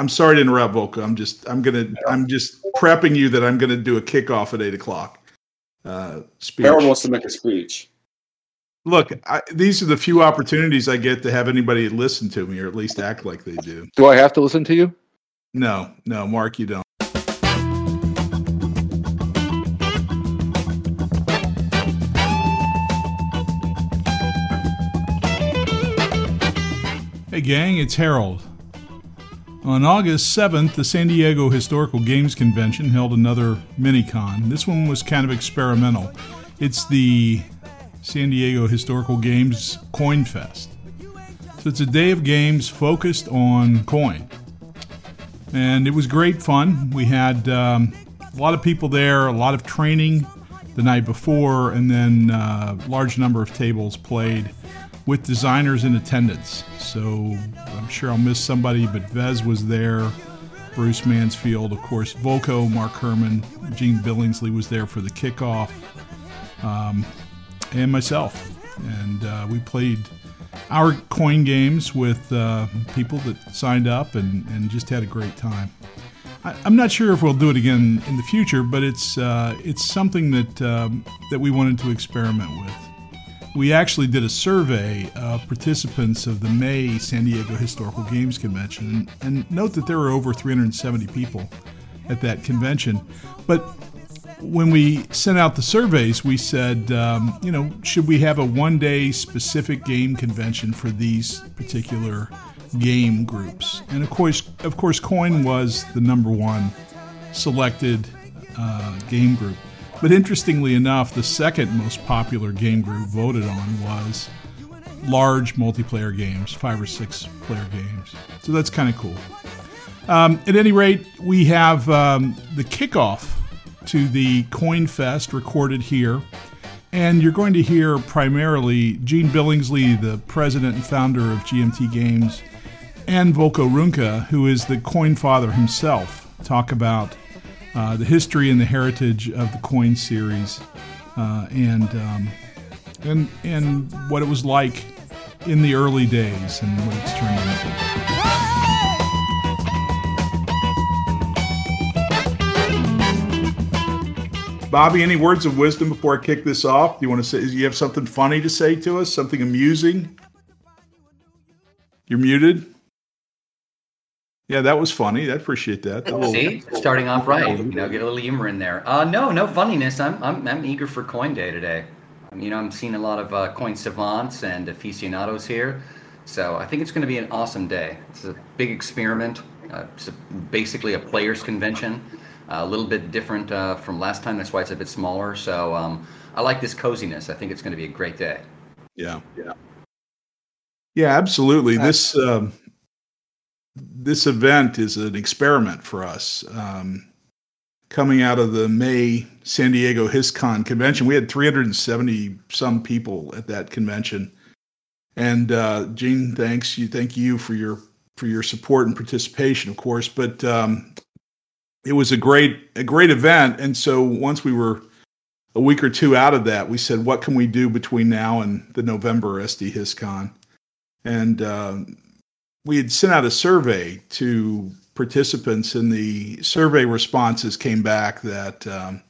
I'm sorry to interrupt, Volko. I'm just I'm gonna I'm just prepping you that I'm gonna do a kickoff at eight o'clock. Uh, speech. Harold wants to make a speech. Look, I, these are the few opportunities I get to have anybody listen to me, or at least act like they do. Do I have to listen to you? No, no, Mark, you don't. Hey, gang, it's Harold. On August 7th, the San Diego Historical Games Convention held another mini-con. This one was kind of experimental. It's the San Diego Historical Games Coin Fest. So it's a day of games focused on coin. And it was great fun. We had um, a lot of people there, a lot of training the night before, and then uh, a large number of tables played with designers in attendance. So I'm sure I'll miss somebody, but Vez was there, Bruce Mansfield, of course, Volko, Mark Herman, Gene Billingsley was there for the kickoff, um, and myself. And uh, we played our coin games with uh, people that signed up and, and just had a great time. I, am not sure if we'll do it again in the future, but it's uh, it's something that um, that we wanted to experiment with we actually did a survey of participants of the May San Diego Historical Games Convention. And, note that there were over 370 people at that convention. But when we sent out the surveys, we said, um, you know, should we have a one day specific game convention for these particular game groups? And of course, of course, Coin was the number one selected uh, game group. But interestingly enough, the second most popular game group voted on was large multiplayer games, five or six player games. So that's kind of cool. Um, at any rate, we have um, the kickoff to the Coin Fest recorded here. And you're going to hear primarily Gene Billingsley, the president and founder of GMT Games, and Volko Ruhnke, who is the coin father himself, talk about uh, the history and the heritage of the coin series, uh, and um, and and what it was like in the early days and what it's turned into. Bobby, any words of wisdom before I kick this off? Do you want to say? You have something funny to say to us? Something amusing? You're muted. Yeah, that was funny. I appreciate that. that See, starting off right. You know, get a little humor in there. Uh, no, no funniness. I'm, I'm, I'm eager for Coin Day today. You know, I'm seeing a lot of uh, coin savants and aficionados here, so I think it's going to be an awesome day. It's a big experiment. Uh, it's a, basically a players' convention, uh, a little bit different uh, from last time. That's why it's a bit smaller. So um, I like this coziness. I think it's going to be a great day. Yeah, yeah, yeah. Absolutely. This um, this event is an experiment for us. Um, coming out of the May San Diego HistCon convention, we had 370 some people at that convention. And uh, Gene, thanks you. Thank you for your for your support and participation, of course. But um, it was a great a great event. And so once we were a week or two out of that, we said, what can we do between now and the November SD HistCon? And um, we had sent out a survey to participants, and the survey responses came back that um,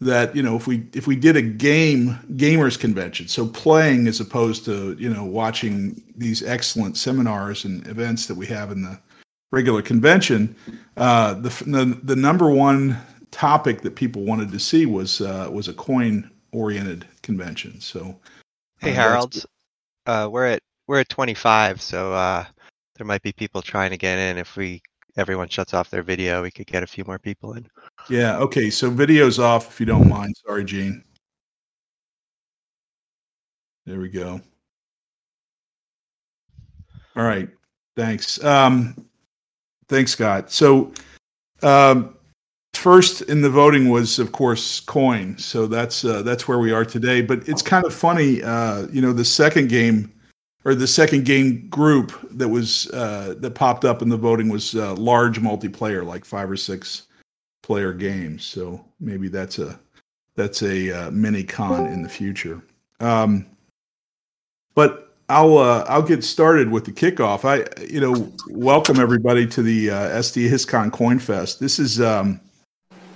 that you know if we if we did a game gamers convention, so playing as opposed to you know watching these excellent seminars and events that we have in the regular convention, uh, the, the the number one topic that people wanted to see was uh, was a coin oriented convention. So, hey uh, Harold, uh, we're at we're at 25, so uh, there might be people trying to get in. If we everyone shuts off their video, we could get a few more people in. Yeah. Okay. So video's off if you don't mind. Sorry, Gene. There we go. All right. Thanks. Um, thanks, Scott. So, um, first in the voting was, of course, coin. So that's uh, that's where we are today. But it's kind of funny. Uh, you know, the second game or the second game group that was uh, that popped up in the voting was uh, large multiplayer, like five or six player games. So maybe that's a that's a uh, mini con in the future. Um, but I'll uh, I'll get started with the kickoff. I you know welcome everybody to the uh, SD HistCon Coin Fest. This is um,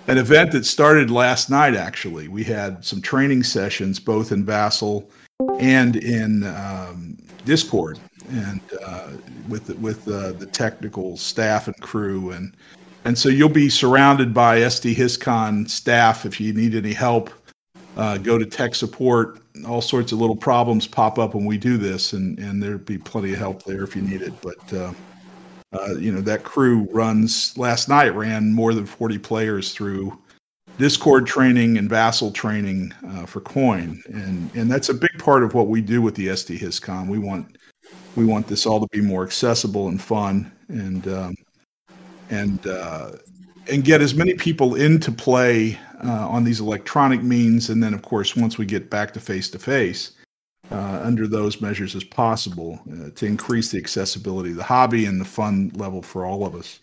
an event that started last night. Actually, we had some training sessions both in Vassal and in um, Discord, and uh, with with uh, the technical staff and crew, and and so you'll be surrounded by SD HistCon staff if you need any help. Uh, go to tech support all sorts of little problems pop up when we do this, and and there'd be plenty of help there if you need it. But uh, uh, you know that crew runs last night ran more than 40 players through Discord training and Vassal training uh, for Coin, and and that's a big part of what we do with the SD HistCon. We want we want this all to be more accessible and fun, and um, and uh, and get as many people into play uh, on these electronic means, and then of course once we get back to face to face, under those measures as possible uh, to increase the accessibility of the hobby and the fun level for all of us.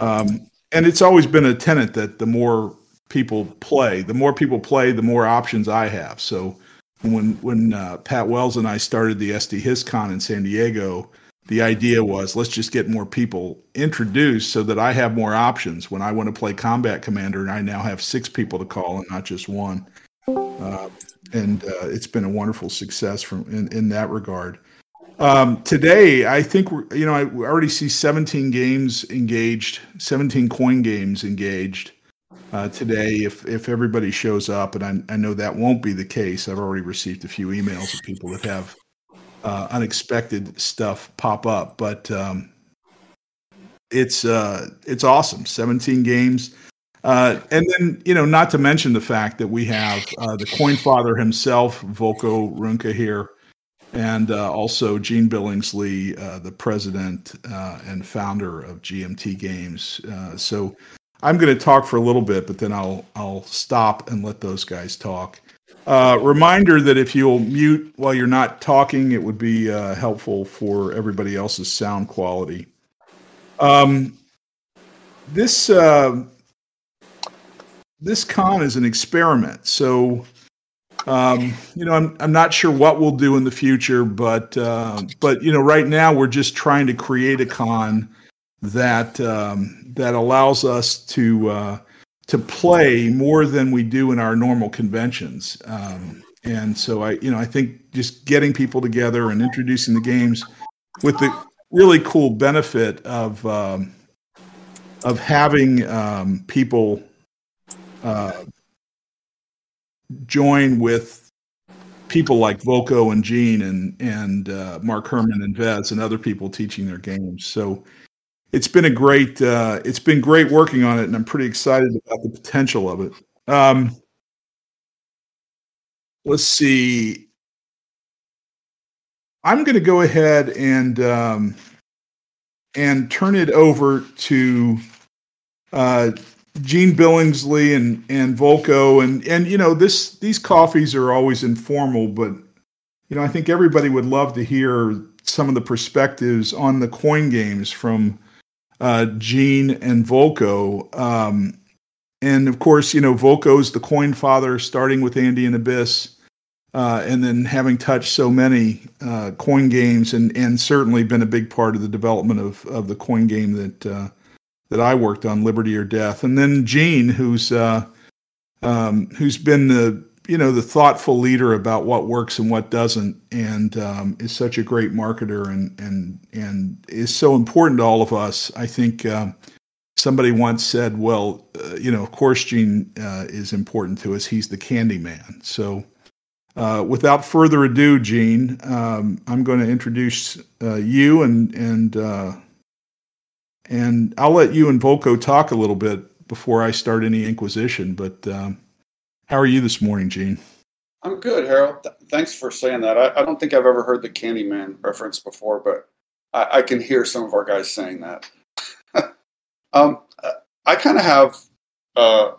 Um, and it's always been a tenet that the more people play, the more people play, the more options I have. So when when uh, Pat Wells and I started the SD HistCon in San Diego, the idea was let's just get more people introduced so that I have more options when I want to play Combat Commander, and I now have six people to call and not just one. Uh, and uh, it's been a wonderful success from in, in that regard. Um, today, I think we're you know I already see 17 games engaged, 17 coin games engaged uh, today. If if everybody shows up, and I, I know that won't be the case. I've already received a few emails of people that have uh, unexpected stuff pop up, but um, it's uh, it's awesome. 17 games. Uh, and then, you know, not to mention the fact that we have uh, the coin father himself, Volko Ruhnke here, and uh, also Gene Billingsley, uh, the president uh, and founder of GMT Games. Uh, so I'm going to talk for a little bit, but then I'll I'll stop and let those guys talk. reminder that if you'll mute while you're not talking, it would be helpful for everybody else's sound quality. Um, this this con is an experiment. So, um, you know, I'm I'm not sure what we'll do in the future, but uh, but you know, right now we're just trying to create a con that um, that allows us to uh, to play more than we do in our normal conventions. Um, and so I, you know, I think just getting people together and introducing the games with the really cool benefit of um, of having um, people uh, join with people like Volko and Gene and and uh, Mark Herman and Vez and other people teaching their games. So it's been a great uh, it's been great working on it, and I'm pretty excited about the potential of it. Um, let's see. I'm going to go ahead and um, and turn it over to uh, Gene Billingsley and and Volko and and you know this these coffees are always informal, but you know I think everybody would love to hear some of the perspectives on the coin games from uh, Gene and Volko. Um, and of course, you know Volko's the coin father, starting with Andean Abyss, uh, and then having touched so many uh, coin games, and and certainly been a big part of the development of of the coin game that uh, that I worked on, Liberty or Death, and then Gene, who's uh, um, who's been the you know the thoughtful leader about what works and what doesn't, and um, is such a great marketer and and and is so important to all of us. I think uh, somebody once said, "Well, uh, you know, of course, Gene uh, is important to us. He's the candy man." So. Uh, without further ado, Gene, um, I'm going to introduce uh, you and and and I'll let you and Volko talk a little bit before I start any inquisition. But um, how are you this morning, Gene? I'm good, Harold. Th- thanks for saying that. I, I, don't think I've ever heard the Candyman reference before, but I, I can hear some of our guys saying that. um, I kind of have uh,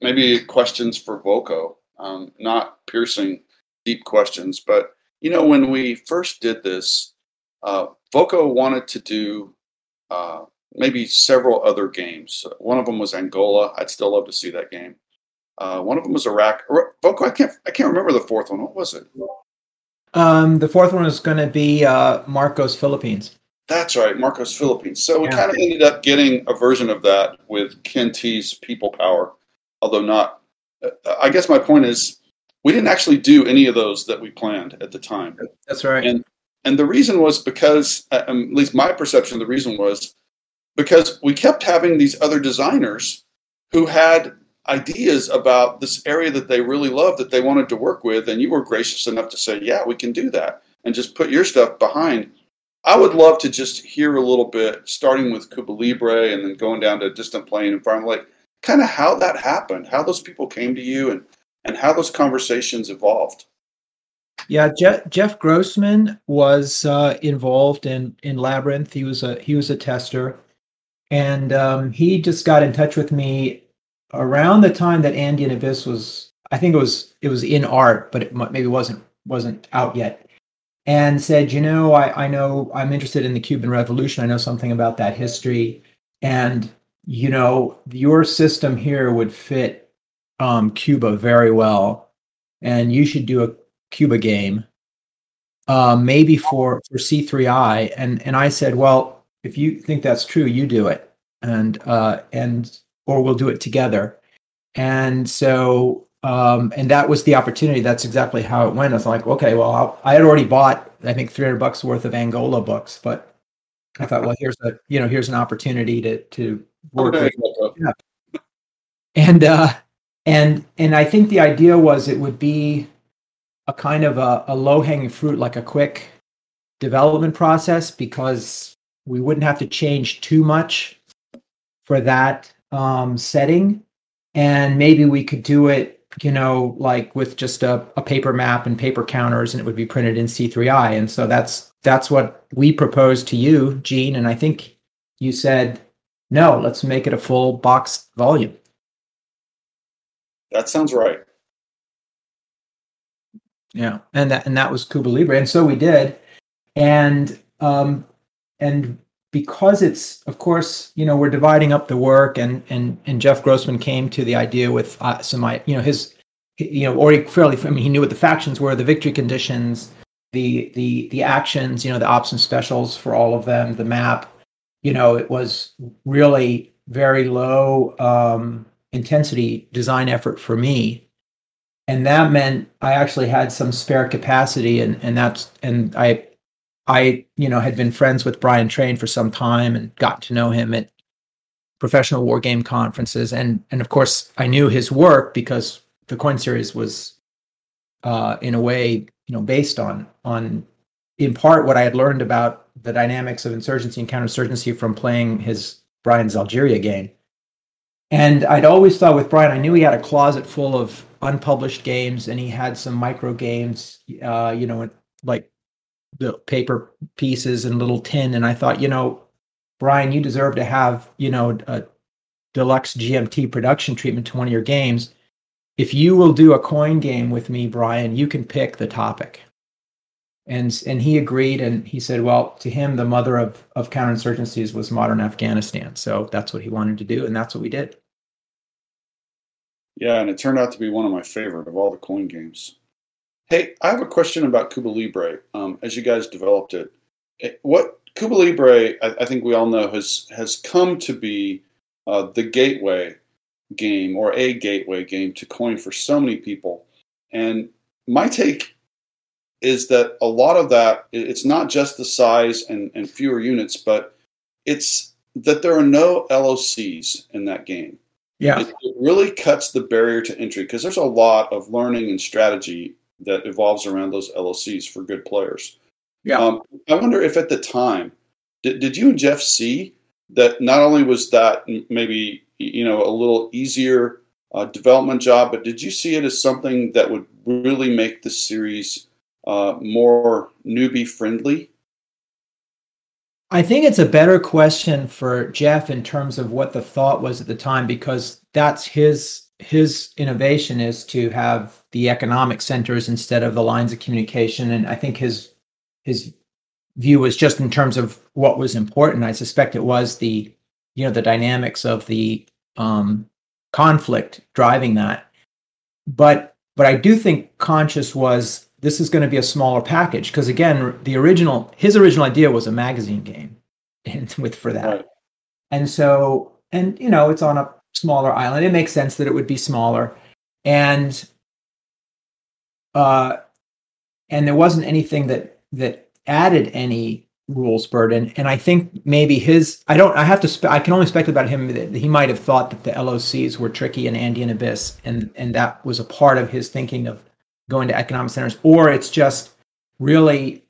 maybe questions for Volko, um, not piercing deep questions, but you know, when we first did this, uh, Volko wanted to do uh, maybe several other games. One of them was Angola. I'd still love to see that game. Uh, one of them was Iraq. I can't I can't remember the fourth one. What was it? Um, the fourth one is going to be uh, Marcos Philippines. That's right, Marcos Philippines. So we Yeah. kind of ended up getting a version of that with Ken Tee's People Power, although not. uh, I guess my point is we didn't actually do any of those that we planned at the time. That's right. And and the reason was because, uh, um, at least my perception, the reason was because we kept having these other designers who had ideas about this area that they really loved that they wanted to work with, and you were gracious enough to say, "Yeah, we can do that," and just put your stuff behind. I would love to just hear a little bit, starting with Cuba Libre and then going down to Distant Plain and Farm like kind of how that happened, how those people came to you, and and how those conversations evolved. Yeah, Jeff, Jeff Grossman was uh, involved in in Labyrinth. He was a he was a tester, and um, he just got in touch with me around the time that Andean Abyss was. I think it was it was in art, but it maybe wasn't wasn't out yet. And said, you know, I I know I'm interested in the Cuban Revolution. I know something about that history, and you know, your system here would fit um, Cuba very well, and you should do a Cuba game, uh, maybe for for C3I, and and I said, well, if you think that's true, you do it, and uh, and or we'll do it together, and so um, and that was the opportunity. That's exactly how it went. I was like, okay, well, I'll, I had already bought I think 300 bucks worth of Angola books, but I thought, well, here's a you know here's an opportunity to to work with and uh and and i think the idea was it would be a kind of a, a low hanging fruit like a quick development process because we wouldn't have to change too much for that um, setting. And maybe we could do it you know like with just a, a paper map and paper counters and it would be printed in c3i and so that's that's what we proposed to you gene. And i think you said no let's make it a full box volume. That sounds right. Yeah, and that and that was Cuba Libre, and so we did, and um, and because it's of course you know we're dividing up the work, and and and Jeff Grossman came to the idea with uh, some you know his you know already fairly I mean he knew what the factions were, the victory conditions, the the the actions, you know the ops and specials for all of them, the map, you know it was really very low um, intensity design effort for me. And that meant I actually had some spare capacity, and and that's and I, I you know had been friends with Brian Train for some time and got to know him at professional war game conferences, and and of course I knew his work because the coin series was, uh, in a way you know based on on in part what I had learned about the dynamics of insurgency and counterinsurgency from playing his Brian's Algeria game. And I'd always thought with Brian, I knew he had a closet full of unpublished games, and he had some micro games, uh, you know, like the paper pieces and little tin. And I thought, you know, Brian, you deserve to have, you know, a deluxe GMT production treatment to one of your games. If you will do a coin game with me, Brian, you can pick the topic. And and he agreed, and he said, well, to him, the mother of of counterinsurgencies was modern Afghanistan. So that's what he wanted to do, and that's what we did. Yeah, and it turned out to be one of my favorite of all the coin games. Hey, I have a question about Cuba Libre. Um, as you guys developed it, it what Cuba Libre, I, I think we all know, has has come to be uh, the gateway game or a gateway game to coin for so many people. And my take is that a lot of that it's not just the size and, and fewer units, but it's that there are no LOCs in that game Yeah. it, it really cuts the barrier to entry because there's a lot of learning and strategy that evolves around those LOCs for good players. Yeah. Um, I wonder if at the time, did, did you and Jeff see that not only was that maybe you know a little easier uh, development job, but did you see it as something that would really make the series uh, more newbie friendly? I think it's a better question for Jeff in terms of what the thought was at the time because that's his his innovation is to have the economic centers instead of the lines of communication. And I think his his view was just in terms of what was important. I suspect it was the you know the dynamics of the um conflict driving that. But but I do think conscious was this is going to be a smaller package because again, the original his original idea was a magazine game, and with for that, Right. and so and you know it's on a smaller island. It makes sense that it would be smaller, and uh, and there wasn't anything that that added any rules burden. And I think maybe his I don't I have to spe- I can only speculate about him that he might have thought that the LOCs were tricky in Andean Abyss, and and that was a part of his thinking of going to economic centers, or it's just really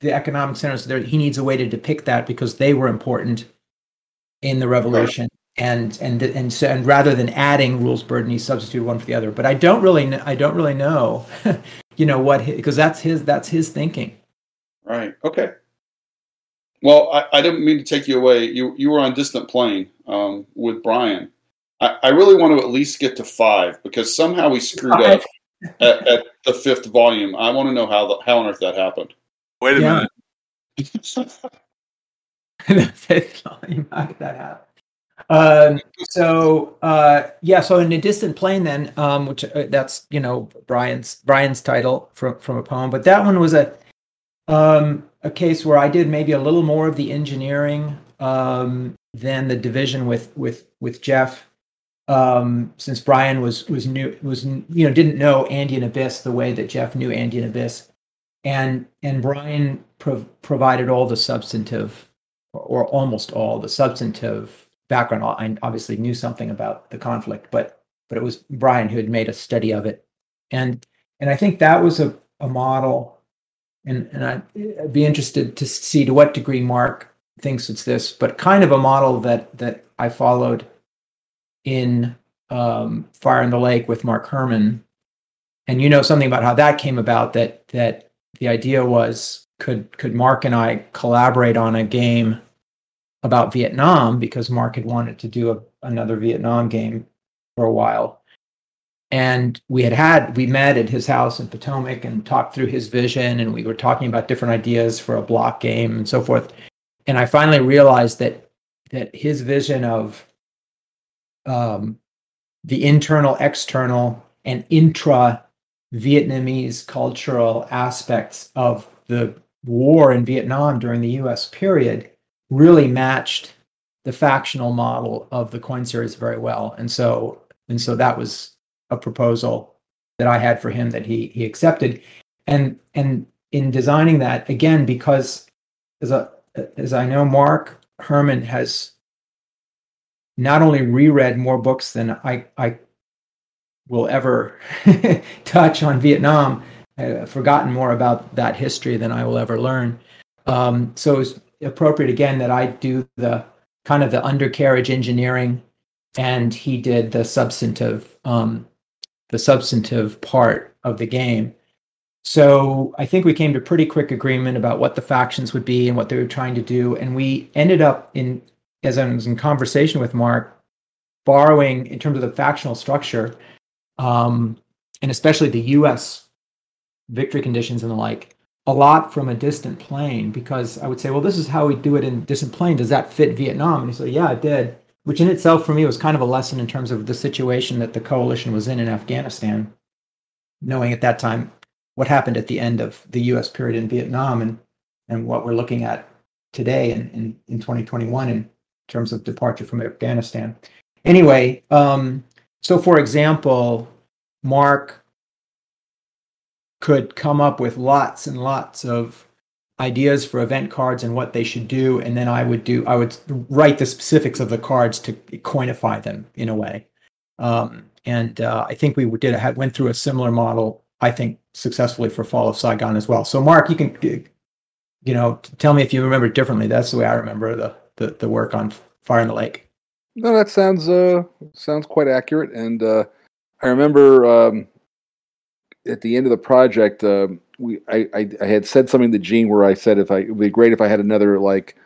the economic centers there he needs a way to depict that because they were important in the revolution and and and so and rather than adding rules burden he substituted one for the other but i don't really kn- i don't really know you know what because that's his that's his thinking Right. Okay. Well, I, I didn't mean to take you away. You you were on distant plain um, with Brian. I, I really want to at least get to five because somehow we screwed up at, at the fifth volume. I want to know how the, how on earth that happened. Wait a Yeah. minute. the fifth volume. How did that happen? Um, so uh, yeah, so in a distant plain, then, um, which uh, that's you know Brian's Brian's title from from a poem, but that one was a um, a case where I did maybe a little more of the engineering um, than the division with with with Jeff, um, since Brian was was new was you know didn't know Andean Abyss the way that Jeff knew Andean Abyss, and and Brian prov- provided all the substantive or almost all the substantive background. I obviously knew something about the conflict, but but it was Brian who had made a study of it, and and I think that was a, a model, and and I'd, be interested to see to what degree Mark thinks it's this, but kind of a model that that I followed in um, Fire in the Lake with Mark Herman, and you know something about how that came about. That that the idea was could could Mark and I collaborate on a game about Vietnam because Mark had wanted to do a, another Vietnam game for a while. And we had had, we met at his house in Potomac and talked through his vision, and we were talking about different ideas for a block game and so forth. And I finally realized that that his vision of um, the internal, external, and intra Vietnamese cultural aspects of the war in Vietnam during the US period really matched the factional model of the coin series very well. And so and so that was a proposal that I had for him that he he accepted. And and in designing that again because as a as I know Mark Herman has not only reread more books than I I will ever touch on Vietnam, uh, forgotten more about that history than I will ever learn. Um, so it's appropriate again that I do the kind of the undercarriage engineering, and he did the substantive um, the substantive part of the game. So I think we came to pretty quick agreement about what the factions would be and what they were trying to do, and we ended up in as I was in conversation with Mark, borrowing in terms of the factional structure, um, and especially the U.S. victory conditions and the like, a lot from a distant plain. Because I would say, well, this is how we do it in distant plain. Does that fit Vietnam? And he said, yeah, it did. Which in itself, for me, was kind of a lesson in terms of the situation that the coalition was in in Afghanistan, knowing at that time what happened at the end of the U.S. period in Vietnam and and what we're looking at today in, in, in 2021 in terms of departure from Afghanistan. Anyway, um, so for example, Mark could come up with lots and lots of ideas for event cards and what they should do, and then I would do I would write the specifics of the cards to coinify them in a way. Um, and uh, I think we did had went through a similar model. I think successfully for Fall of Saigon as well. So, Mark, you can you know tell me if you remember differently. That's the way I remember the the, the work on Fire in the Lake. No, that sounds uh sounds quite accurate. And uh, I remember um, at the end of the project, uh, we I, I I had said something to Gene where I said if I it would be great if I had another like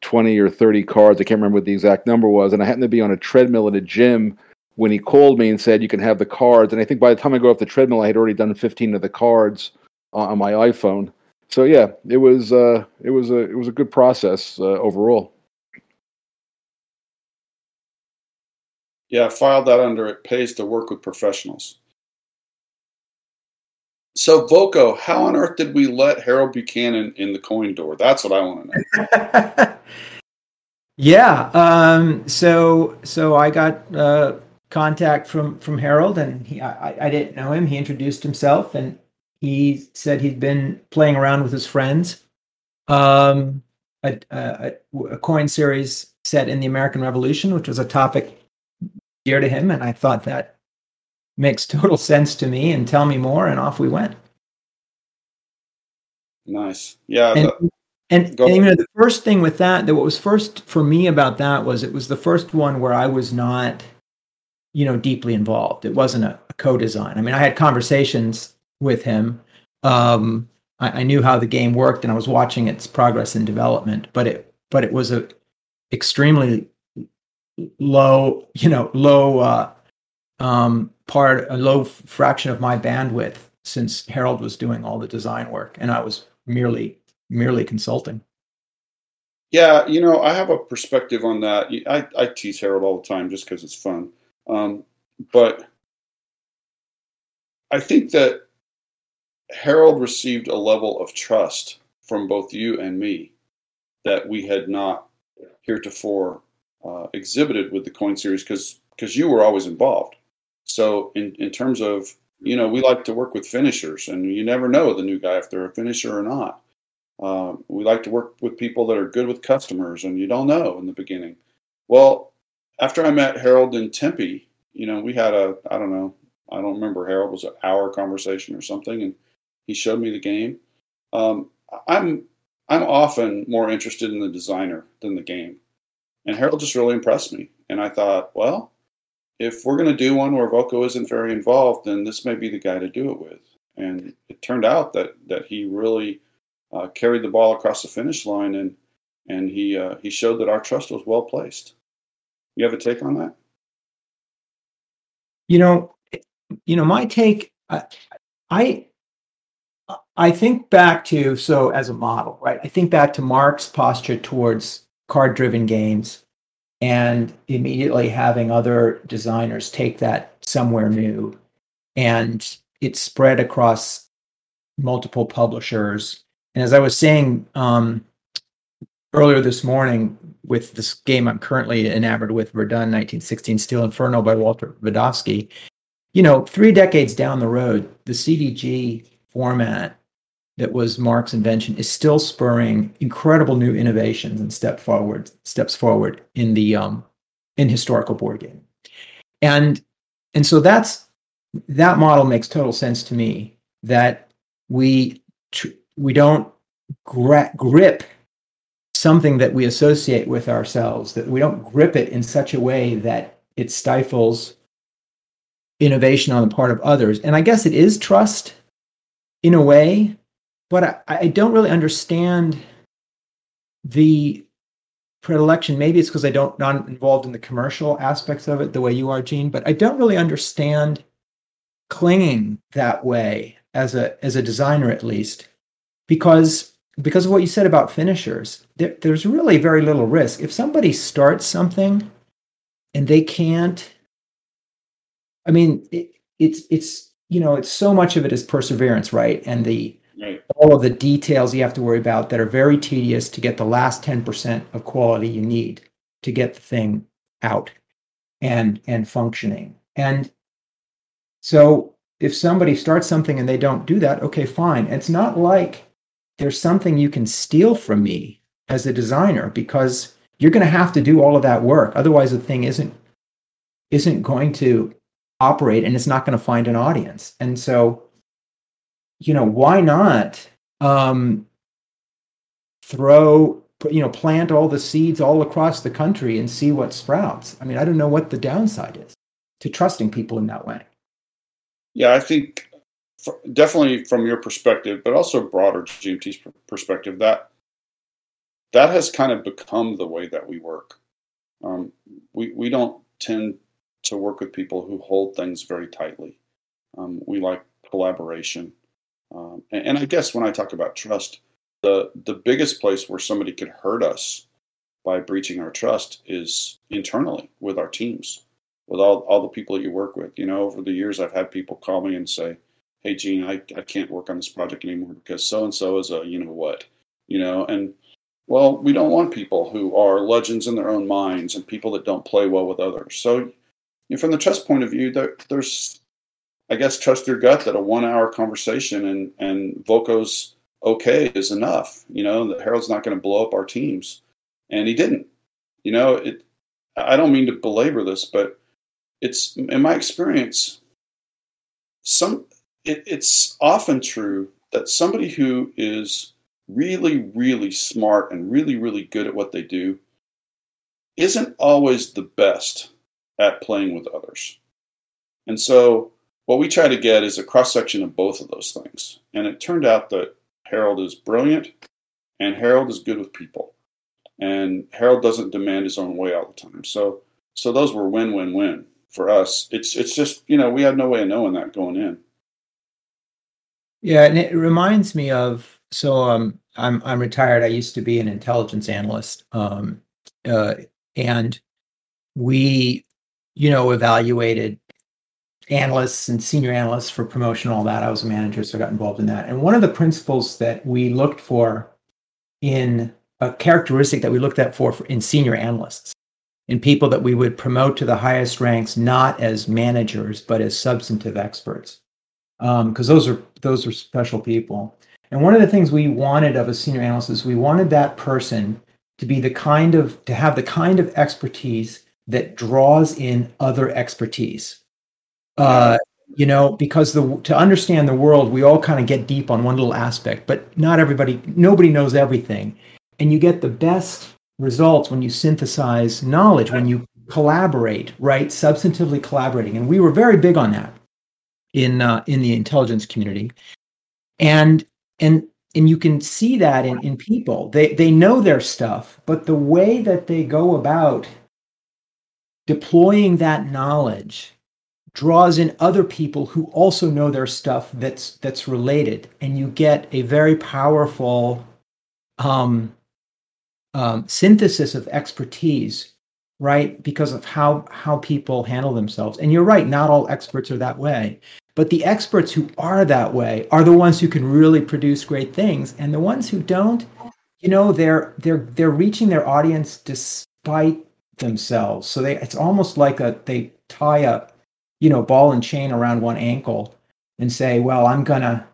twenty or thirty cards. I can't remember what the exact number was, and I happened to be on a treadmill at a gym when he called me and said you can have the cards. And I think by the time I go off the treadmill, I had already done fifteen of the cards on, on my iPhone. So yeah, it was uh, it was a it was a good process uh, overall. Yeah, I filed that under it pays to work with professionals. So Volko, how on earth did we let Harold Buchanan in the coin door? That's what I want to know. yeah. Um, so so I got uh, contact from from Harold, and he I, I didn't know him. He introduced himself, and he said he'd been playing around with his friends. Um, a, a, a coin series set in the American Revolution, which was a topic dear to him, and I thought that makes total sense to me. And tell me more, and off we went. Nice, yeah. And, the, and, and you know, the first thing with that, that what was first for me about that was it was the first one where I was not, you know, deeply involved. It wasn't a, a co-design. I mean, I had conversations with him. Um, I, I knew how the game worked, and I was watching its progress and development. But it, but it was a extremely low, you know, low uh, um, part, a low fraction of my bandwidth since Harold was doing all the design work, and I was merely merely consulting. Yeah, you know, I have a perspective on that. I, I tease Harold all the time just because it's fun. Um, but I think that Harold received a level of trust from both you and me that we had not heretofore uh, exhibited with the coin series because because you were always involved. So in in terms of you know we like to work with finishers, and you never know the new guy if they're a finisher or not. Uh, we like to work with people that are good with customers, and you don't know in the beginning. Well, after I met Harold in Tempe, you know we had a I don't know I don't remember Harold was an hour conversation or something, and he showed me the game. Um, I'm I'm often more interested in the designer than the game. And Harold just really impressed me. And I thought, well, if we're going to do one where Volko isn't very involved, then this may be the guy to do it with. And it turned out that that he really uh, carried the ball across the finish line, and and he uh, he showed that our trust was well placed. You have a take on that? You know, you know, my take. I, I I think back to so as a model, right? I think back to Mark's posture towards card-driven games and immediately having other designers take that somewhere new and it spread across multiple publishers. And as I was saying um, earlier this morning with this game I'm currently enamored with, Verdun 1916 Steel Inferno by Walter Vejdovsky, you know, three decades down the road, the CDG format that was Mark's invention is still spurring incredible new innovations and step forward steps forward in the um, in historical board game, and and so that's that model makes total sense to me that we tr- we don't gra- grip something that we associate with ourselves that we don't grip it in such a way that it stifles innovation on the part of others. And i guess it is trust in a way but I, I don't really understand the predilection. Maybe it's because I don't not involved in the commercial aspects of it the way you are, Gene. But I don't really understand clinging that way as a as a designer, at least, because because of what you said about finishers. There, there's really very little risk if somebody starts something and they can't. I mean, it, it's it's you know, it's so much of it is perseverance, right? And the right. all of the details you have to worry about that are very tedious to get the last 10% of quality you need to get the thing out and and functioning. And so if somebody starts something and they don't do that, okay, fine. It's not like there's something you can steal from me as a designer because you're going to have to do all of that work. Otherwise the thing isn't isn't going to operate and it's not going to find an audience. And so you know, why not um, throw, you know, plant all the seeds all across the country and see what sprouts? I mean, I don't know what the downside is to trusting people in that way. Yeah, I think definitely from your perspective, but also broader GMT's perspective, that that has kind of become the way that we work. Um, we we don't tend to work with people who hold things very tightly. Um, we like collaboration. Um, and, and I guess when I talk about trust, the the biggest place where somebody could hurt us by breaching our trust is internally with our teams, with all, all the people that you work with. You know, over the years, I've had people call me and say, hey, Gene, I, I can't work on this project anymore because so and so is a you know what, you know, and well, we don't want people who are legends in their own minds and people that don't play well with others. So, you know, from the trust point of view, there, there's, I guess, trust your gut that a one-hour conversation and and Volko's okay is enough. You know, that Harold's not going to blow up our teams, and he didn't. You know, it. I don't mean to belabor this, but it's in my experience. Some it, it's often true that somebody who is really, really smart and really, really good at what they do isn't always the best at playing with others. And so, what we try to get is a cross section of both of those things. And it turned out that Harold is brilliant and Harold is good with people. And Harold doesn't demand his own way all the time. So, so those were win win win for us. It's, it's just, you know, we had no way of knowing that going in. Yeah, and it reminds me of so um, I'm I'm retired. I used to be an intelligence analyst, um, uh, and we, you know, evaluated analysts and senior analysts for promotion, all that. I was a manager, so I got involved in that. And one of the principles that we looked for in a characteristic that we looked at for, for in senior analysts, in people that we would promote to the highest ranks, not as managers but as substantive experts, because um, those are those are special people. And one of the things we wanted of a senior analyst is we wanted that person to be the kind of to have the kind of expertise that draws in other expertise. Uh, you know, because the to understand the world, we all kind of get deep on one little aspect, but not everybody, nobody knows everything, and you get the best results when you synthesize knowledge, when you collaborate, right? Substantively collaborating, and we were very big on that in uh, in the intelligence community, and and and you can see that in, in people. They they know their stuff but the way that they go about deploying that knowledge draws in other people who also know their stuff that's that's related and you get a very powerful um, um, synthesis of expertise right because of how how people handle themselves and you're right not all experts are that way but the experts who are that way are the ones who can really produce great things. And the ones who don't, you know, they're they're they're reaching their audience despite themselves. So they it's almost like a they tie a, you know, ball and chain around one ankle and say, well, I'm gonna,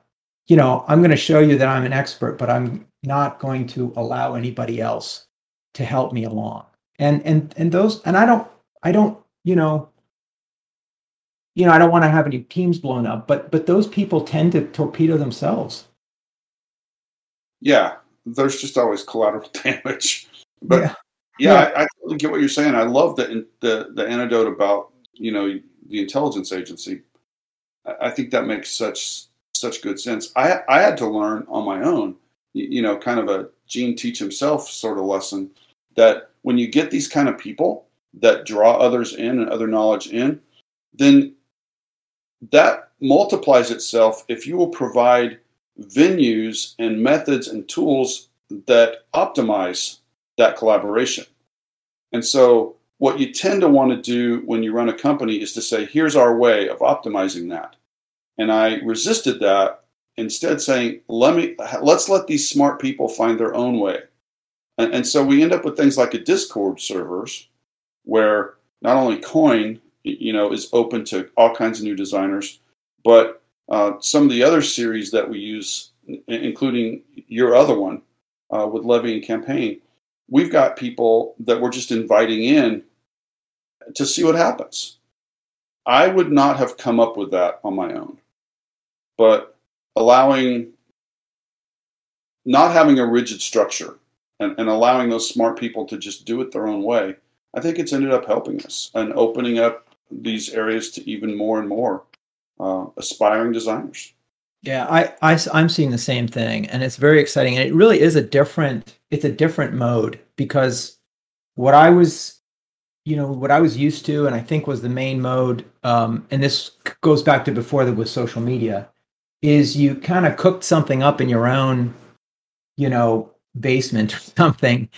you know, I'm gonna show you that I'm an expert, but I'm not going to allow anybody else to help me along. And and and those and I don't I don't, you know, you know, I don't want to have any teams blown up, but but those people tend to torpedo themselves. Yeah, there's just always collateral damage. But yeah, yeah, yeah. I, I, totally get what you're saying. I love the the the anecdote about you know the intelligence agency. I think that makes such such good sense. I I had to learn on my own, you know, kind of a Gene teach himself sort of lesson that when you get these kind of people that draw others in and other knowledge in, then that multiplies itself if you will provide venues and methods and tools that optimize that collaboration. And so, what you tend to want to do when you run a company is to say, here's our way of optimizing that. And I resisted that, instead saying, let me let's let these smart people find their own way. And, and so we end up with things like a Discord servers, where not only Coin you know, is open to all kinds of new designers. But uh, some of the other series that we use, including your other one uh, with Levy and Campaign, we've got people that we're just inviting in to see what happens. I would not have come up with that on my own, but allowing, not having a rigid structure and, and allowing those smart people to just do it their own way, I think it's ended up helping us and opening up these areas to even more and more uh, aspiring designers. Yeah, I, I I'm seeing the same thing, and it's very exciting. And it really is a different it's a different mode because what I was, you know, what I was used to, and I think was the main mode, um, and this goes back to before there was social media, is you kind of cooked something up in your own, you know, basement or something,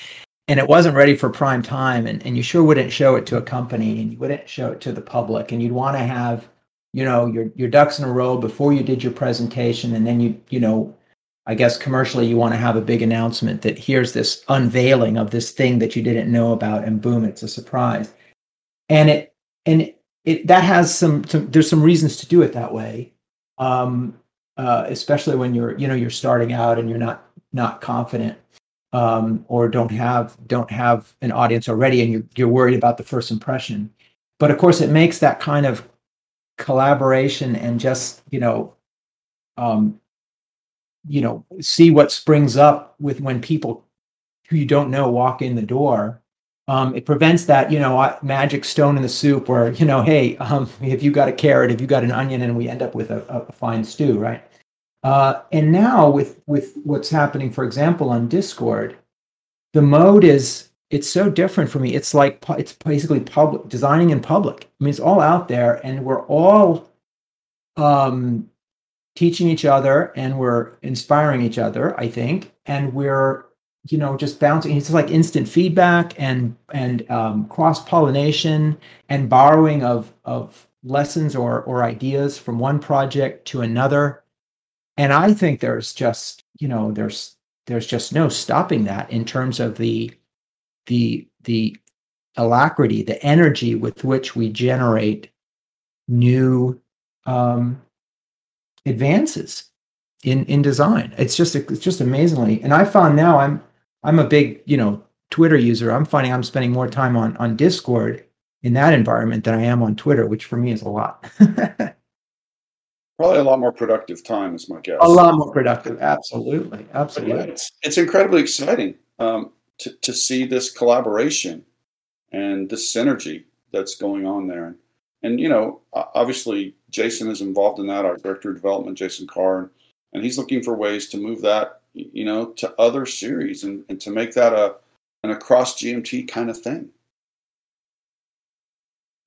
and it wasn't ready for prime time and, and you sure wouldn't show it to a company and you wouldn't show it to the public and you'd want to have you know your your ducks in a row before you did your presentation and then you you know i guess commercially you want to have a big announcement that here's this unveiling of this thing that you didn't know about and boom it's a surprise. And it and it, that has some, some there's some reasons to do it that way. Um uh, especially when you're you know you're starting out and you're not not confident um, or don't have don't have an audience already and you're, you're worried about the first impression. But of course it makes that kind of collaboration and just you know um, you know see what springs up with when people who you don't know walk in the door um, it prevents that you know magic stone in the soup where you know hey um, if you got a carrot if you got an onion and we end up with a, a fine stew right uh, and now with with what's happening, for example, on Discord, the mode is it's so different for me. It's like it's basically public designing in public. I mean, it's all out there, and we're all um, teaching each other, and we're inspiring each other. I think, and we're you know just bouncing. It's like instant feedback and and um, cross pollination and borrowing of of lessons or or ideas from one project to another and i think there's just you know there's there's just no stopping that in terms of the the the alacrity the energy with which we generate new um, advances in in design it's just it's just amazingly and i found now i'm i'm a big you know twitter user i'm finding i'm spending more time on on discord in that environment than i am on twitter which for me is a lot Probably a lot more productive time, is my guess. A lot more productive, absolutely, absolutely. Yeah, it's, it's incredibly exciting um, to to see this collaboration and this synergy that's going on there. And you know, obviously, Jason is involved in that. Our director of development, Jason Carr, and he's looking for ways to move that, you know, to other series and, and to make that a an across GMT kind of thing.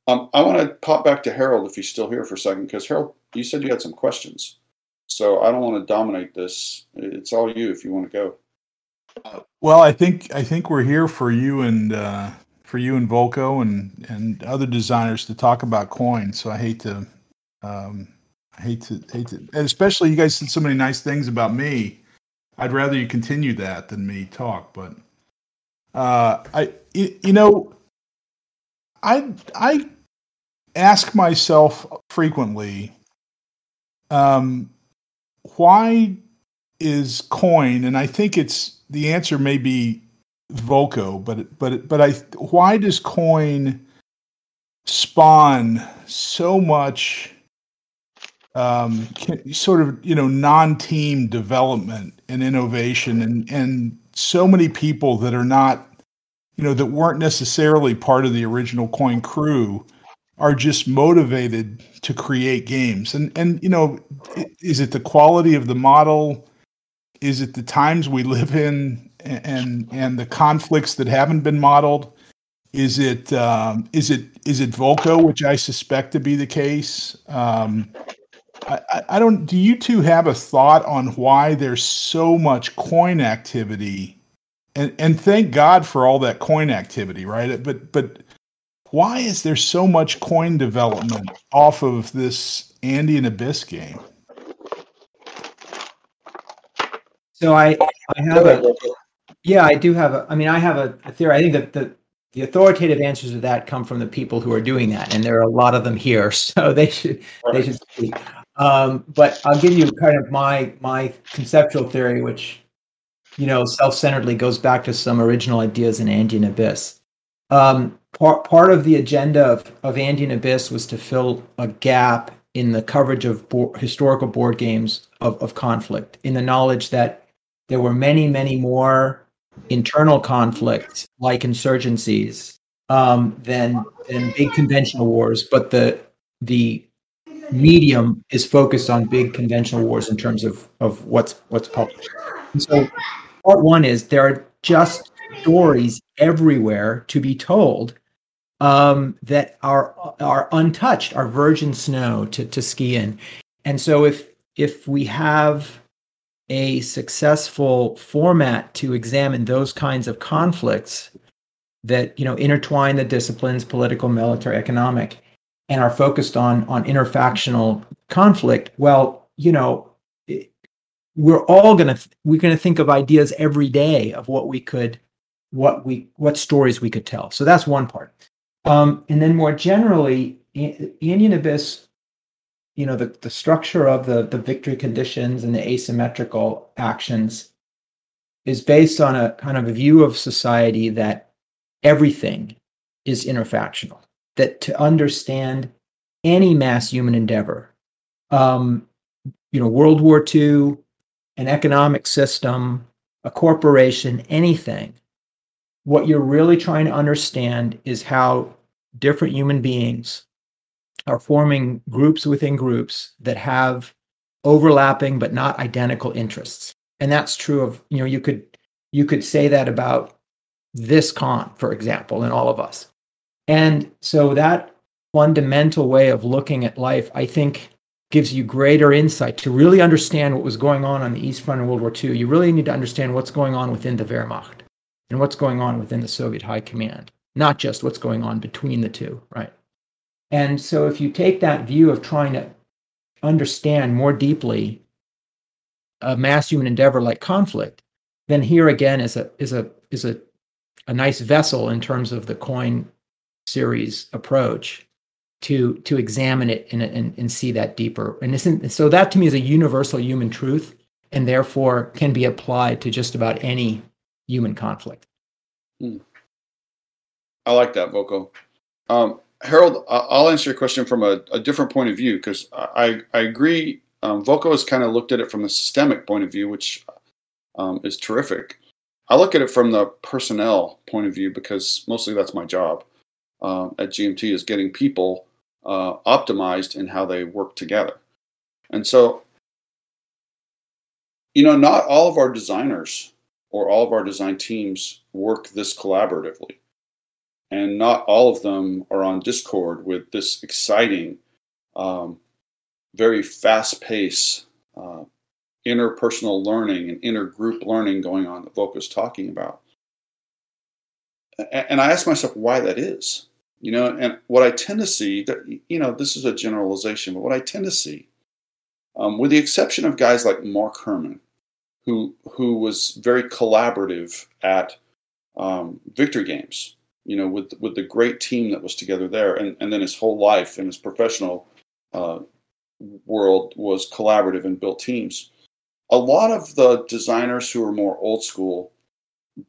Um, I want to pop back to Harold if he's still here for a second, because Harold, you said you had some questions. So I don't want to dominate this. It's all you if you want to go. Well, I think I think we're here for you and uh, for you and Volko and and other designers to talk about coin. So I hate to um, I hate to hate to, and especially you guys said so many nice things about me. I'd rather you continue that than me talk. But uh, I you, you know I I ask myself frequently, um, why is coin? And I think it's the answer may be Volko, but but but I why does coin spawn so much um, sort of you know non-team development and innovation and and so many people that are not you know that weren't necessarily part of the original coin crew are just motivated to create games? And and you know is it the quality of the model? Is it the times we live in and and the conflicts that haven't been modeled is it um, is it is it Volko, which I suspect to be the case? Um, I, I don't. Do you two have a thought on why there's so much coin activity? And and thank God for all that coin activity, right? But but why is there so much coin development off of this Andean Abyss game? So I, I have a, yeah, I do have a, I mean, I have a, a theory. I think that the, the authoritative answers to that come from the people who are doing that, and there are a lot of them here, so they should, they should speak. Um, but I'll give you kind of my my conceptual theory, which you know self-centeredly goes back to some original ideas in Andean Abyss. Um, part part of the agenda of, of Andean Abyss was to fill a gap in the coverage of bo- historical board games of, of conflict, in the knowledge that there were many, many more internal conflicts like insurgencies um, than than big conventional wars, but the the medium is focused on big conventional wars in terms of of what's what's published. And so part one is there are just stories everywhere to be told um, that are are untouched, are virgin snow to to ski in. And so if if we have a successful format to examine those kinds of conflicts that you know intertwine the disciplines political military economic and are focused on on interfactional conflict, well, you know, we're all going to th- we're going to think of ideas every day of what we could what we what stories we could tell. So that's one part. Um, and then more generally, Andean Abyss, you know, the, the structure of the, the victory conditions and the asymmetrical actions is based on a kind of a view of society that everything is interfactional, that to understand any mass human endeavor, um, you know, World War II, an economic system, a corporation, anything, what you're really trying to understand is how different human beings are forming groups within groups that have overlapping but not identical interests. And that's true of you know you could you could say that about this con for example and all of us. And so that fundamental way of looking at life i think gives you greater insight to really understand what was going on on the east front in world war ii you really need to understand what's going on within the wehrmacht and what's going on within the soviet high command not just what's going on between the two right and so if you take that view of trying to understand more deeply a mass human endeavor like conflict, then here again is a is a is a, a nice vessel in terms of the coin series approach to to examine it and, and, and see that deeper. And isn't so that to me is a universal human truth and therefore can be applied to just about any human conflict. Hmm. I like that, Volko. Um, Harold, I'll answer your question from a, a different point of view because I, I agree. Um, Volko has kind of looked at it from the systemic point of view, which um, is terrific. I look at it from the personnel point of view because mostly that's my job uh, at GMT is getting people uh, optimized in how they work together. And so, you know, not all of our designers or all of our design teams work this collaboratively and not all of them are on Discord with this exciting, um, very fast paced uh, interpersonal learning and intergroup learning going on that Volko's talking about. And I ask myself why that is. You know, and what I tend to see, that, you know, this is a generalization, but what I tend to see, um, with the exception of guys like Mark Herman, who who was very collaborative at um, victory games, you know, with with the great team that was together there, and and then his whole life and his professional uh, world was collaborative and built teams. A lot of the designers who are more old school,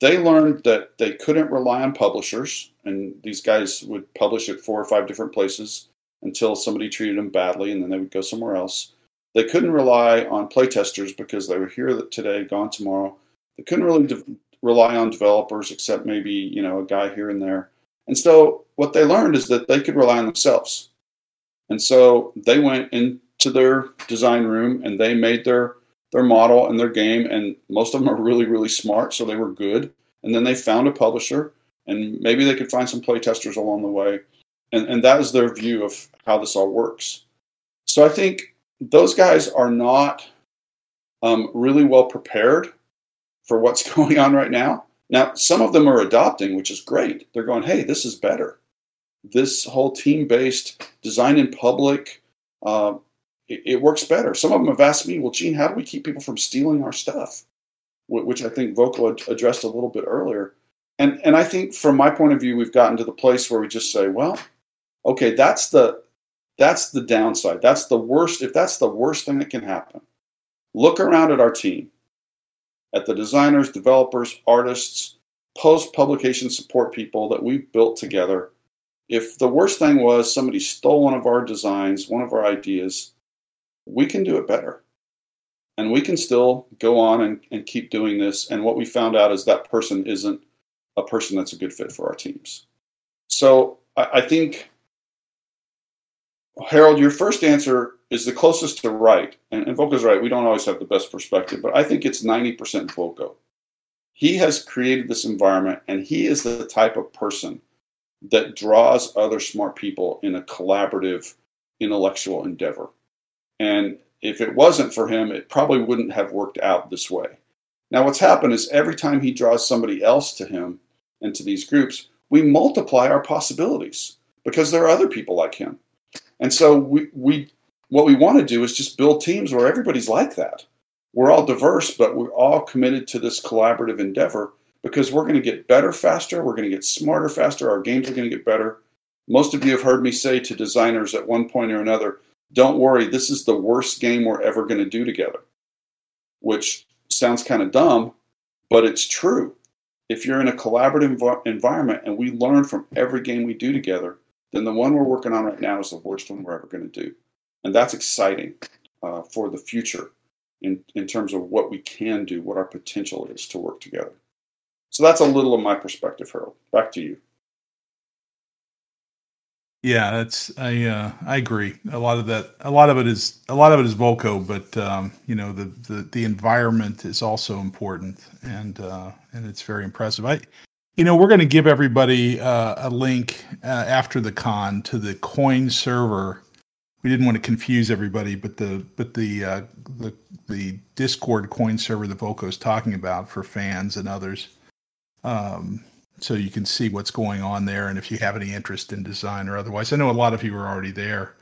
they learned that they couldn't rely on publishers, and these guys would publish at four or five different places until somebody treated them badly, and then they would go somewhere else. They couldn't rely on playtesters because they were here today, gone tomorrow. They couldn't really de- rely on developers except maybe you know a guy here and there. And so what they learned is that they could rely on themselves. And so they went into their design room and they made their their model and their game and most of them are really really smart so they were good. And then they found a publisher and maybe they could find some playtesters along the way. And, and that is their view of how this all works. So i think those guys are not um, really well prepared for what's going on right now. Now, some of them are adopting, which is great. They're going, hey, this is better. This whole team based design in public, uh, it, it, works better. Some of them have asked me, well, Gene, how do we keep people from stealing our stuff? Which I think Volko addressed a little bit earlier. And, and I think from my point of view, we've gotten to the place where we just say, well, okay, that's the that's the downside. That's the worst. If that's the worst thing that can happen, look around at our team at the designers, developers, artists, post publication support people that we've built together. If the worst thing was somebody stole one of our designs, one of our ideas, we can do it better. And we can still go on and, and keep doing this. And what we found out is that person isn't a person that's a good fit for our teams. So I, I think, Harold, your first answer is the closest to right. And, and Volko's right. We don't always have the best perspective, but I think it's 90% Volko. He has created this environment, and he is the type of person that draws other smart people in a collaborative intellectual endeavor. And if it wasn't for him, it probably wouldn't have worked out this way. Now, what's happened is every time he draws somebody else to him and to these groups, we multiply our possibilities because there are other people like him. And so we, we what we want to do is just build teams where everybody's like that. We're all diverse, but we're all committed to this collaborative endeavor because we're going to get better faster. We're going to get smarter faster. Our games are going to get better. Most of you have heard me say to designers at one point or another, don't worry, this is the worst game we're ever going to do together, which sounds kind of dumb, but it's true. If you're in a collaborative env- environment and we learn from every game we do together, then the one we're working on right now is the worst one we're ever going to do. And that's exciting uh, for the future in, in terms of what we can do, what our potential is to work together. So that's a little of my perspective, Harold. Back to you. Yeah, that's I uh, I agree. A lot of that, a lot of it is a lot of it is Volko, but um, you know the, the the environment is also important, and uh, and it's very impressive. I, you know, we're going to give everybody uh, a link uh, after the con to the Coin server. We didn't want to confuse everybody, but the but the uh, the the Discord Coin server that Volko is talking about for fans and others. Um, so you can see what's going on there and if you have any interest in design or otherwise. I know a lot of you are already there.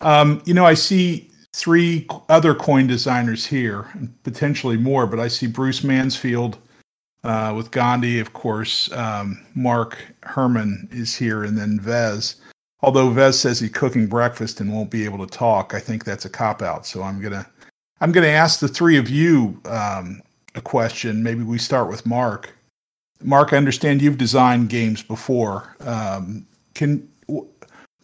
Um, you know, I see three other coin designers here, and potentially more, but I see Bruce Mansfield uh, with Gandhi, of course. Um, Mark Herman is here, and then Vez. Although Vez says he's cooking breakfast and won't be able to talk, I think that's a cop out. So I'm gonna I'm gonna ask the three of you um, a question. Maybe we start with Mark. Mark, I understand you've designed games before. Um, can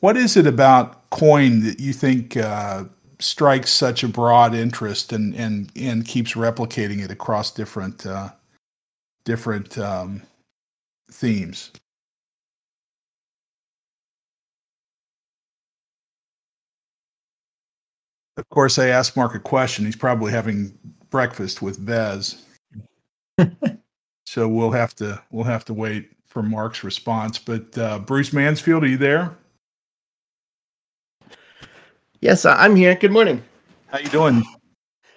what is it about coin that you think uh, strikes such a broad interest and and and keeps replicating it across different uh, different um, themes? Of course, I asked Mark a question. He's probably having breakfast with Vez. So we'll have to we'll have to wait for Mark's response. But uh, Bruce Mansfield, are you there? Yes, I'm here. Good morning. How you doing?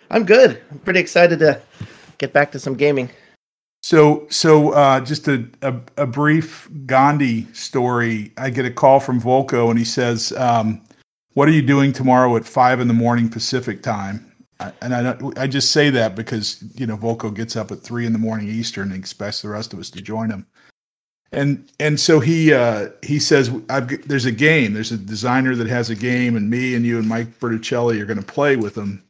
I'm good. I'm pretty excited to get back to some gaming. So, so uh, just a, a, a brief Gandhi story. I get a call from Volko, and he says, um, "What are you doing tomorrow at five in the morning Pacific time?" and I, I just say that because you know Volko gets up at three in the morning Eastern and expects the rest of us to join him, and and so he uh, he says there's a game, there's a designer that has a game, and me and you and Mike Bertuccelli are going to play with them,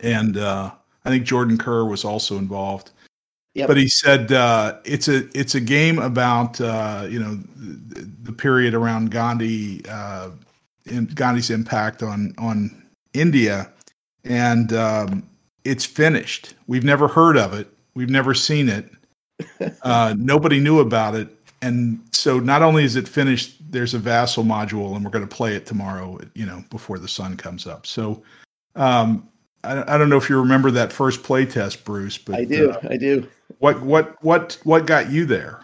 and uh, I think Jordan Kerr was also involved. Yep. But he said uh, it's a it's a game about uh, you know the, the, period around Gandhi uh, Gandhi's impact on on India and um, it's finished. We've never heard of it. We've never seen it. Uh, nobody knew about it, and so not only is it finished, there's a Vassal module, and we're going to play it tomorrow. You know, before the sun comes up. So. Um, I, I don't know if you remember that first play test, Bruce, but I do. Uh, I do. What what what what got you there?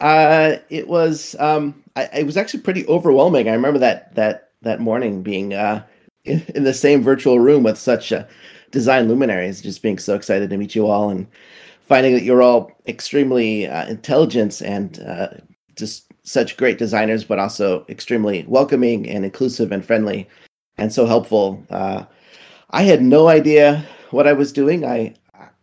Uh, it was um, I, it was actually pretty overwhelming. I remember that that that morning being uh, in, in the same virtual room with such uh, design luminaries, just being so excited to meet you all and finding that you're all extremely uh, intelligent and uh, just such great designers, but also extremely welcoming and inclusive and friendly and so helpful. Uh, I had no idea what I was doing. I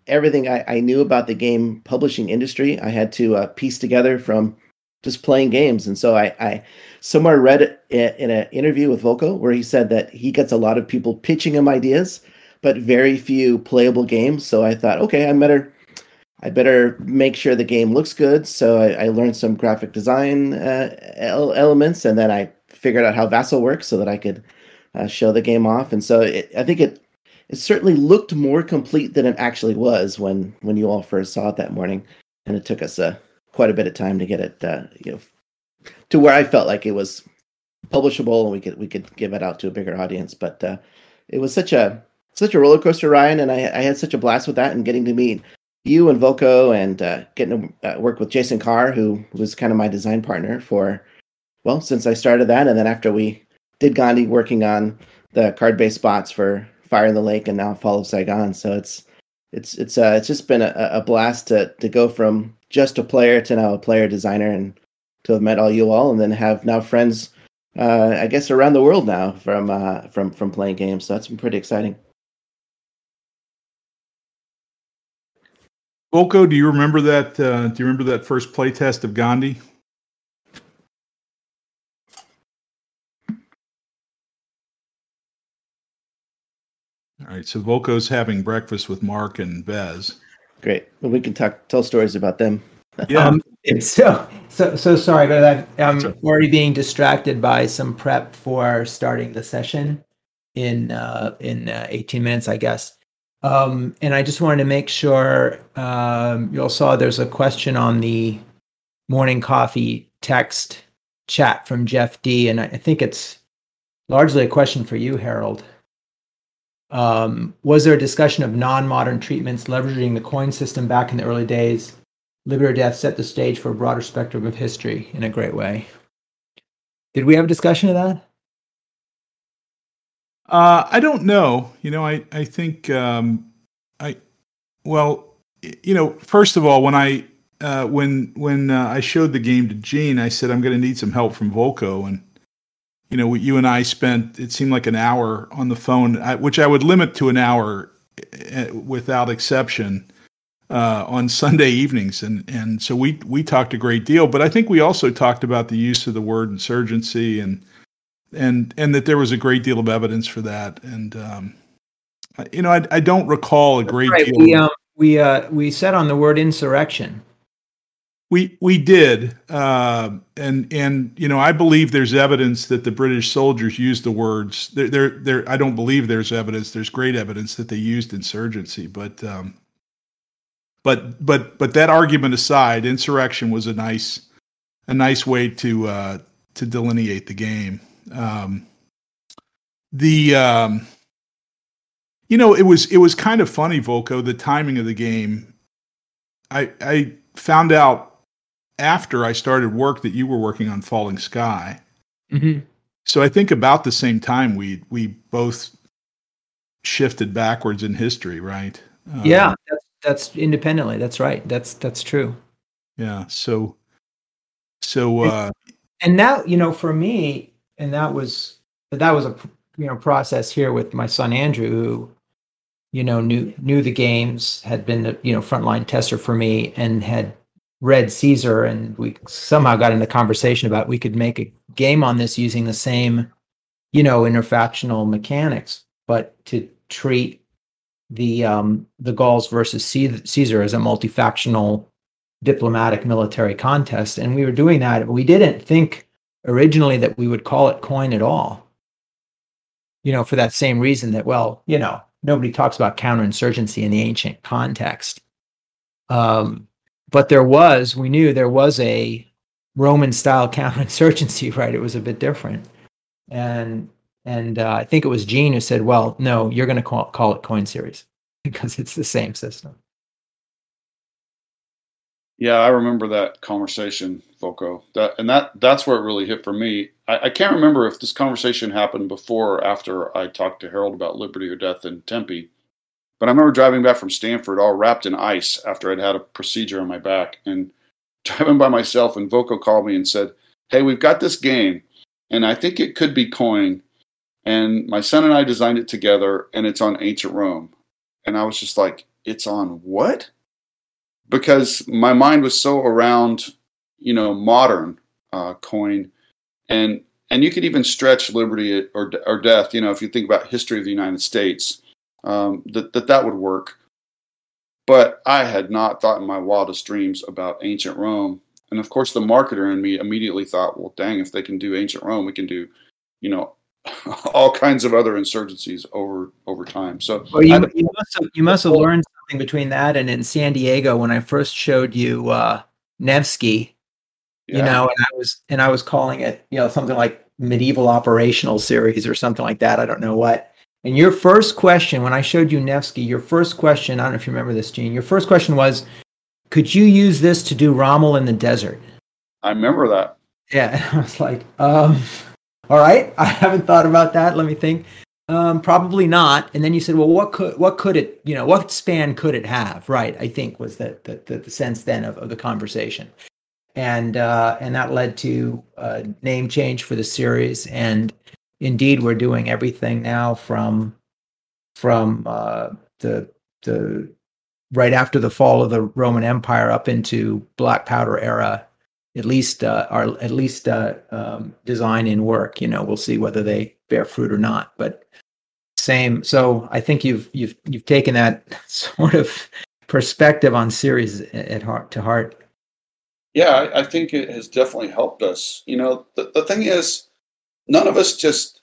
everything I, I knew about the game publishing industry, I had to uh, piece together from just playing games. And so I, I somewhere read in an interview with Volko where he said that he gets a lot of people pitching him ideas, but very few playable games. So I thought, okay, I better, I better make sure the game looks good. So I, I learned some graphic design uh, elements, and then I figured out how Vassal works so that I could uh, show the game off. And so it, I think it, it certainly looked more complete than it actually was when when you all first saw it that morning. And it took us a quite a bit of time to get it, uh, you know, to where I felt like it was publishable and we could we could give it out to a bigger audience. But uh, it was such a such a roller coaster, Ryan, and I, I had such a blast with that and getting to meet you and Volko and uh, getting to uh, work with Jason Carr, who was kind of my design partner for well since I started that, and then after we did Gandhi, working on the card based spots for Fire in the Lake and now Fall of Saigon. So it's it's it's uh, it's just been a, a blast to to go from just a player to now a player designer and to have met all you all and then have now friends uh, I guess around the world now from uh, from from playing games. So that's been pretty exciting. Volko, do you remember that? Uh, do you remember that first playtest of Gandhi? All right, so Volko's having breakfast with Mark and Vez. Great. Well, we can talk, tell stories about them. Yeah. Um, so, so, so sorry, but I've, I'm right. already being distracted by some prep for starting the session in uh, in uh, 18 minutes, I guess. Um, and I just wanted to make sure um, you all saw there's a question on the morning coffee text chat from Jeff D, and I I think it's largely a question for you, Harold. Um, was there a discussion of non-modern treatments leveraging the coin system back in the early days? Liberty or Death set the stage for a broader spectrum of history in a great way. Did we have a discussion of that? Uh, I don't know. You know, I I think um, I well, you know, first of all, when I uh, when when uh, I showed the game to Gene, I said I'm going to need some help from Volko, and you know, you and I spent it seemed like an hour on the phone, which I would limit to an hour uh, without exception uh, on Sunday evenings, and and so we we talked a great deal. But I think we also talked about the use of the word insurgency and and and that there was a great deal of evidence for that. And um, I- you know, I, I don't recall a great Right. deal. We um, we uh, we said on the word insurrection. We we did, uh, and and you know I believe there's evidence that the British soldiers used the words. There there. I don't believe there's evidence. There's great evidence that they used insurgency, but um, but but but that argument aside, insurrection was a nice a nice way to uh, to delineate the game. Um, the um, you know it was it was kind of funny, Volko. The timing of the game. I I found out after I started work that you were working on Falling Sky. Mm-hmm. So I think about the same time we we both shifted backwards in history, right? Um, yeah, that's, that's independently. That's right. That's that's true. yeah. So, so uh, and that you know for me and that was that was a you know process here with my son andrew who you know knew knew the games had been the you know frontline tester for me and had read caesar and we somehow got into conversation about we could make a game on this using the same you know interfactional mechanics but to treat the um the gauls versus caesar as a multifactional diplomatic military contest and we were doing that. We didn't think originally that we would call it coin at all you know for that same reason that well you know nobody talks about counterinsurgency in the ancient context. Um, but there was we knew there was a roman style counterinsurgency right it was a bit different and and uh, i think it was gene who said well no you're going to call, call it coin series because it's the same system Yeah, I remember that conversation, Volko. That and that that's where it really hit for me. I, I can't remember if this conversation happened before or after I talked to Harold about Liberty or Death in Tempe. But I remember driving back from Stanford all wrapped in ice after I'd had a procedure on my back and driving by myself and Volko called me and said, Hey, we've got this game and I think it could be coin. And my son and I designed it together and it's on ancient Rome. And I was just like, It's on what? because my mind was so around you know modern uh, coin and and you could even stretch liberty or or death you know if you think about history of the united states um, that, that that would work but i had not thought in my wildest dreams about ancient rome and of course the marketer in me immediately thought well dang if they can do ancient rome we can do you know all kinds of other insurgencies over over time so Well, you, I- you must have you must have learned something between that and in San Diego when I first showed you uh, Nevsky. You know, and I was and I was calling it you know something like medieval operational series or something like that. I don't know what. And your first question when I showed you Nevsky, your first question I don't know if you remember this, Gene. Your first question was, could you use this to do Rommel in the desert? i remember that Yeah, and I was like, um, all right, I haven't thought about that. Let me think. Um, probably not. And then you said, well, what could what could it, you know, what span could it have? Right, I think was the the, the, the sense then of, of the conversation. and uh, and that led to a name change for the series. And indeed, we're doing everything now from from uh, the the right after the fall of the Roman Empire up into Black Powder era. At least uh, our at least uh, um, design in work. You know, we'll see whether they bear fruit or not. But same. So I think you've you've you've taken that sort of perspective on series at heart to heart. Yeah, I, I think it has definitely helped us. You know, the, the thing is, none of us just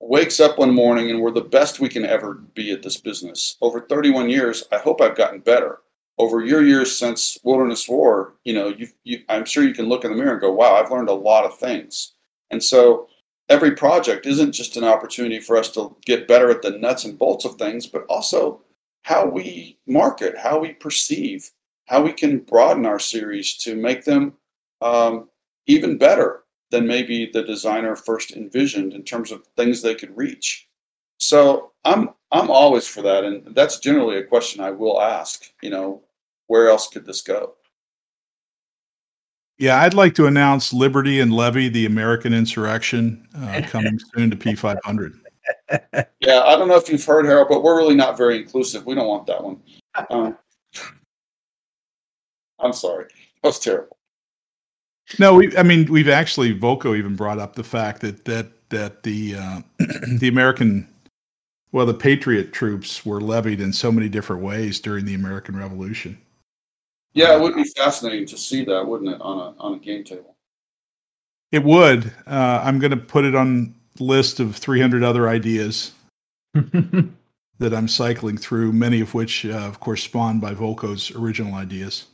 wakes up one morning and we're the best we can ever be at this business. Over 31 years, I hope I've gotten better. Over your years since Wilderness War, you know, you, you, I'm sure you can look in the mirror and go, wow, I've learned a lot of things. And so every project isn't just an opportunity for us to get better at the nuts and bolts of things, but also how we market, how we perceive, how we can broaden our series to make them um, even better than maybe the designer first envisioned in terms of things they could reach. So I'm I'm always for that, and that's generally a question I will ask. You know, where else could this go? Yeah, I'd like to announce Liberty and Levy, the American insurrection, uh, coming soon to P500. yeah, I don't know if you've heard Harold, but we're really not very inclusive. We don't want that one. Um, I'm sorry, that was terrible. No, we. I mean, we've actually Volko even brought up the fact that that that the uh, the American, well, the Patriot troops were levied in so many different ways during the American Revolution. Yeah, it would be fascinating to see that, wouldn't it, on a on a game table? It would. Uh, I'm going to put it on the list of 300 other ideas that I'm cycling through, many of which, uh, of course, spawned by Volko's original ideas.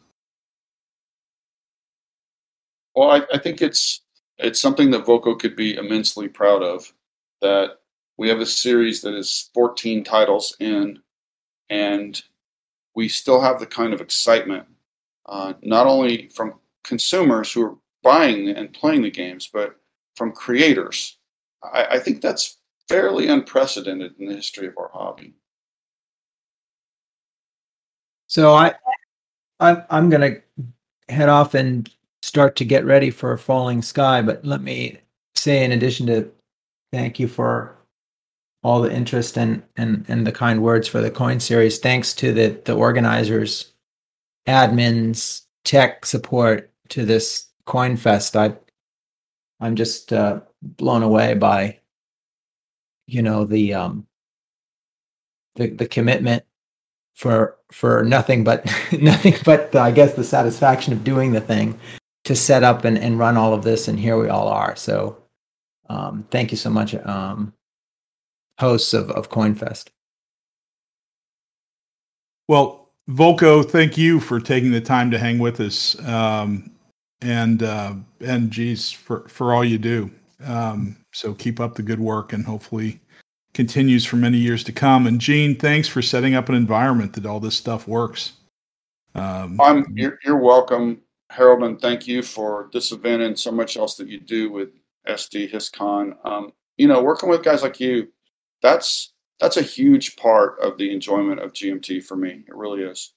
Well, I, I think it's it's something that Volko could be immensely proud of. That we have a series that is 14 titles in, and we still have the kind of excitement uh, not only from consumers who are buying and playing the games, but from creators. I, I think that's fairly unprecedented in the history of our hobby. So I, I'm I'm gonna head off and start to get ready for a falling sky. But let me say, in addition to thank you for all the interest and and and the kind words for the coin series, thanks to the the organizers admins, tech support to this coin fest. I I'm just uh, blown away by you know the um the the commitment for for nothing but nothing but I guess the satisfaction of doing the thing to set up and, and run all of this and here we all are. So um, thank you so much, um, hosts of, of CoinFest. Well, Volko, thank you for taking the time to hang with us, um, and uh, and geez, for for all you do. Um, so keep up the good work, and hopefully continues for many years to come. And Gene, thanks for setting up an environment that all this stuff works. Um, I'm you're, you're welcome, Harold, and thank you for this event and so much else that you do with SD HistCon. Um, you know, working with guys like you, that's that's a huge part of the enjoyment of GMT for me. It really is.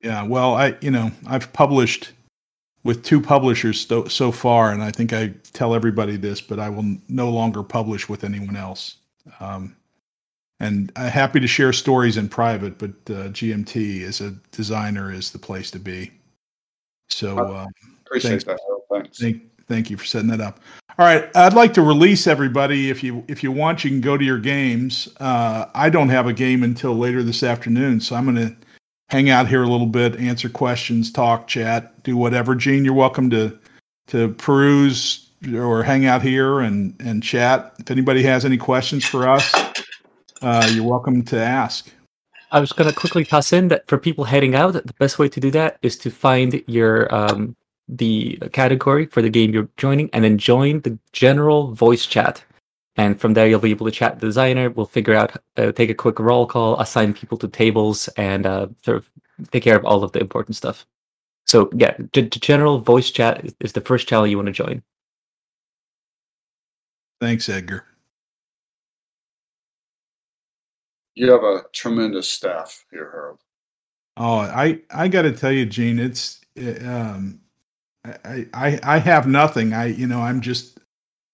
Yeah, well, I you know I've published with two publishers so, so far, and I think I tell everybody this, but I will no longer publish with anyone else. Um, and I'm happy to share stories in private, but uh, GMT as a designer is the place to be. So uh, appreciate thanks, that. Thanks. Thank, thank you for setting that up. All right, I'd like to release everybody. If you if you want, you can go to your games. Uh, I don't have a game until later this afternoon, so I'm going to hang out here a little bit, answer questions, talk, chat, do whatever. Gene, you're welcome to to peruse or hang out here and and chat. If anybody has any questions for us, uh, you're welcome to ask. I was going to quickly toss in that for people heading out, the best way to do that is to find your um, the category for the game you're joining and then join the general voice chat. And from there, you'll be able to chat the designer. We'll figure out, uh, take a quick roll call, assign people to tables, and uh, sort of take care of all of the important stuff. So, yeah, the, the general voice chat is the first channel you want to join. Thanks, Edgar. You have a tremendous staff here, Harold. Oh, I I got to tell you, Gene, it's um, I, I I have nothing. I you know I'm just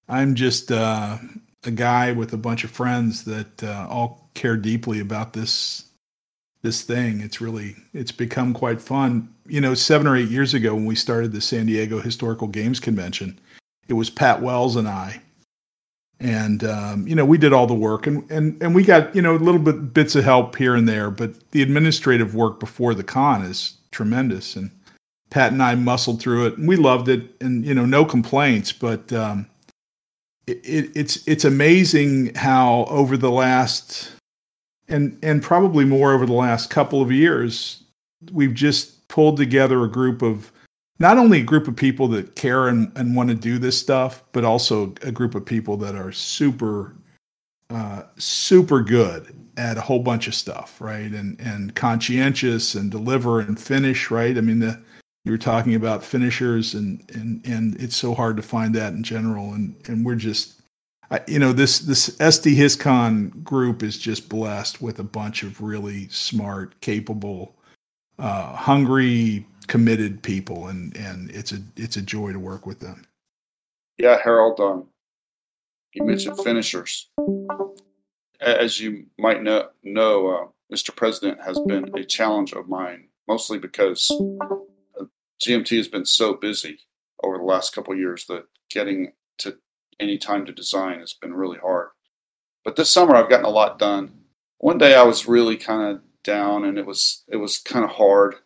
I'm just uh, a guy with a bunch of friends that uh, all care deeply about this this thing. It's really it's become quite fun. You know, seven or eight years ago when we started the San Diego Historical Games Convention, it was Pat Wells and I, and um, you know we did all the work and and and we got you know little bit bits of help here and there, but the administrative work before the con is tremendous and. Pat and I muscled through it, and we loved it, and you know, no complaints. But um, it, it, it's it's amazing how over the last and and probably more over the last couple of years, we've just pulled together a group of not only a group of people that care and, and want to do this stuff, but also a group of people that are super uh, super good at a whole bunch of stuff, right? And and conscientious and deliver and finish, right? I mean the you were talking about finishers and and and it's so hard to find that in general and and we're just I, you know this this SD HistCon group is just blessed with a bunch of really smart, capable, uh, hungry, committed people, and and it's a it's a joy to work with them. Yeah, Harold. Um, you mentioned finishers. As you might know, know uh, Mr. President has been a challenge of mine, mostly because GMT has been so busy over the last couple years that getting to any time to design has been really hard. But this summer I've gotten a lot done. One day I was really kind of down and it was it was kind of hard,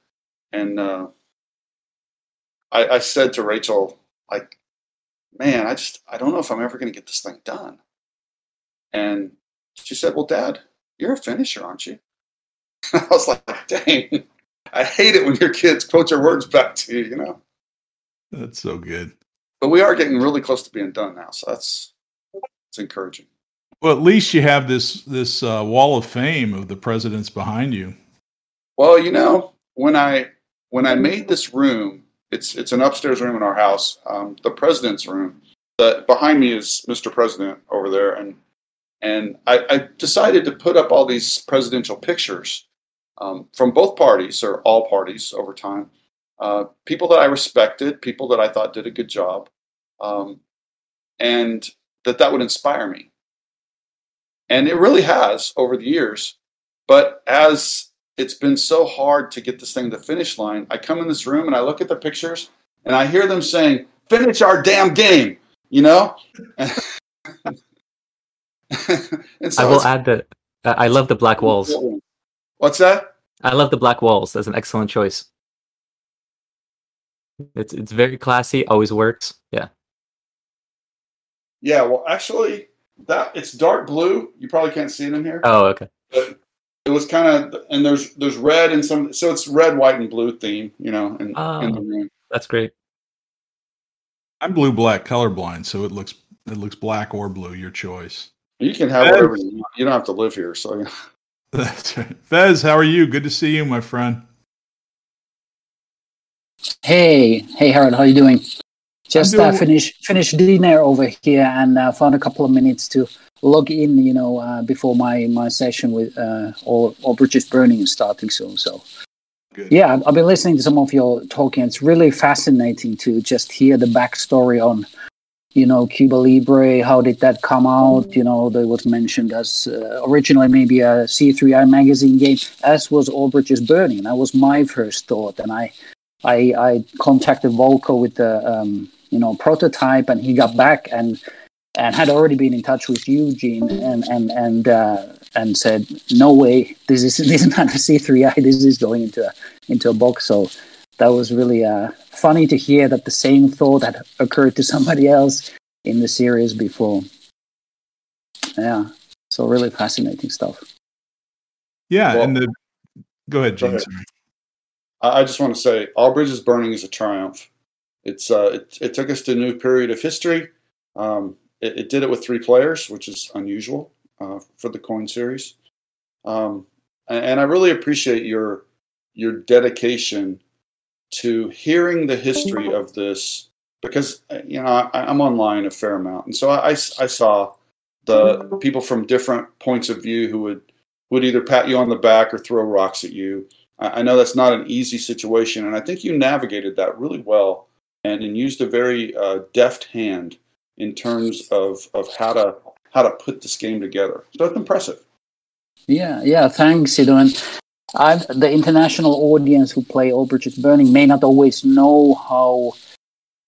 and uh, I, I said to Rachel like, "Man, I just I don't know if I'm ever going to get this thing done." And she said, "Well, Dad, you're a finisher, aren't you?" I was like, "Dang." I hate it when your kids quote your words back to you, you know. That's so good. But we are getting really close to being done now, so that's it's encouraging. Well, at least you have this this uh, wall of fame of the presidents behind you. Well, you know, when I when I made this room, it's it's an upstairs room in our house, um, the president's room. The behind me is Mr. President over there, and and I, I decided to put up all these presidential pictures um, from both parties or all parties over time. Uh, people that I respected, people that I thought did a good job, um, and that that would inspire me. And it really has over the years. But as it's been so hard to get this thing to the finish line, I come in this room and I look at the pictures and I hear them saying, "Finish our damn game," you know. and so I will add that uh, I love the black walls. What's that? I love the black walls. That's an excellent choice. It's it's very classy. Always works. Yeah. Yeah. Well, actually, that it's dark blue. You probably can't see it in here. Oh, okay. But it was kind of and there's there's red and some so it's red, white, and blue theme. You know, in, oh, in the room. That's great. I'm blue black colorblind, so it looks it looks black or blue. Your choice. You can have whatever you, want you don't have to live here, so. That's right. Vez, how are you? Good to see you, my friend. Hey, hey, Harold, how are you doing? Just doing... uh, finished finished dinner over here and uh, found a couple of minutes to log in. You know, uh, before my my session with uh, all all Bridges Burning is starting soon. So, Good. yeah, I've been listening to some of your talking. It's really fascinating to just hear the backstory on you know, Cuba Libre, how did that come out? You know, that was mentioned as uh, originally maybe a C3I magazine game, as was All Bridges Burning. That was my first thought. And I, I, I contacted Volko with the, um, you know, prototype and he got back and, and had already been in touch with Eugene and, and, and, uh, and said, no way, this is, this is not a C3I, this is going into a, into a box. So, that was really uh, funny to hear that the same thought had occurred to somebody else in the series before. Yeah, so really fascinating stuff. Yeah, well, and the go ahead, James. I just want to say, All Bridges Burning is a triumph. It's uh, it, it took us to a new period of history. Um, it, it, did it with three players, which is unusual uh, for the coin series. Um, and, I really appreciate your your dedication to hearing the history of this because uh, you know I, am online a fair amount, and so I, I saw the people from different points of view who would would either pat you on the back or throw rocks at you, I, I know that's not an easy situation, and I think you navigated that really well and, and used a very uh, deft hand in terms of, of how to how to put this game together. So it's impressive. Yeah, yeah. Thanks, know, and I've, the international audience who play All Bridges Burning may not always know how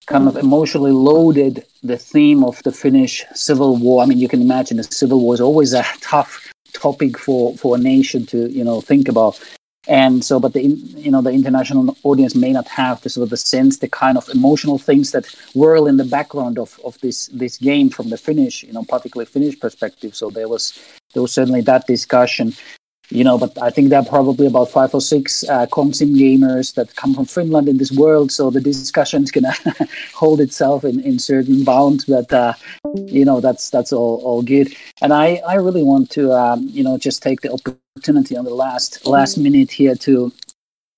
kind of emotionally loaded the theme of the Finnish civil war. I mean, you can imagine the civil war is always a tough topic for for a nation to you know think about. And so, but the you know the international audience may not have the sort of the sense, the kind of emotional things that whirl in the background of of this this game from the Finnish, you know, particularly Finnish perspective. So there was there was certainly that discussion you know, but I think there are probably about five or six uh, consim gamers that come from Finland in this world, so the discussion is gonna hold itself in, in certain bounds. But uh, you know, that's that's all all good. And I I really want to um, you know just take the opportunity on the last last minute here to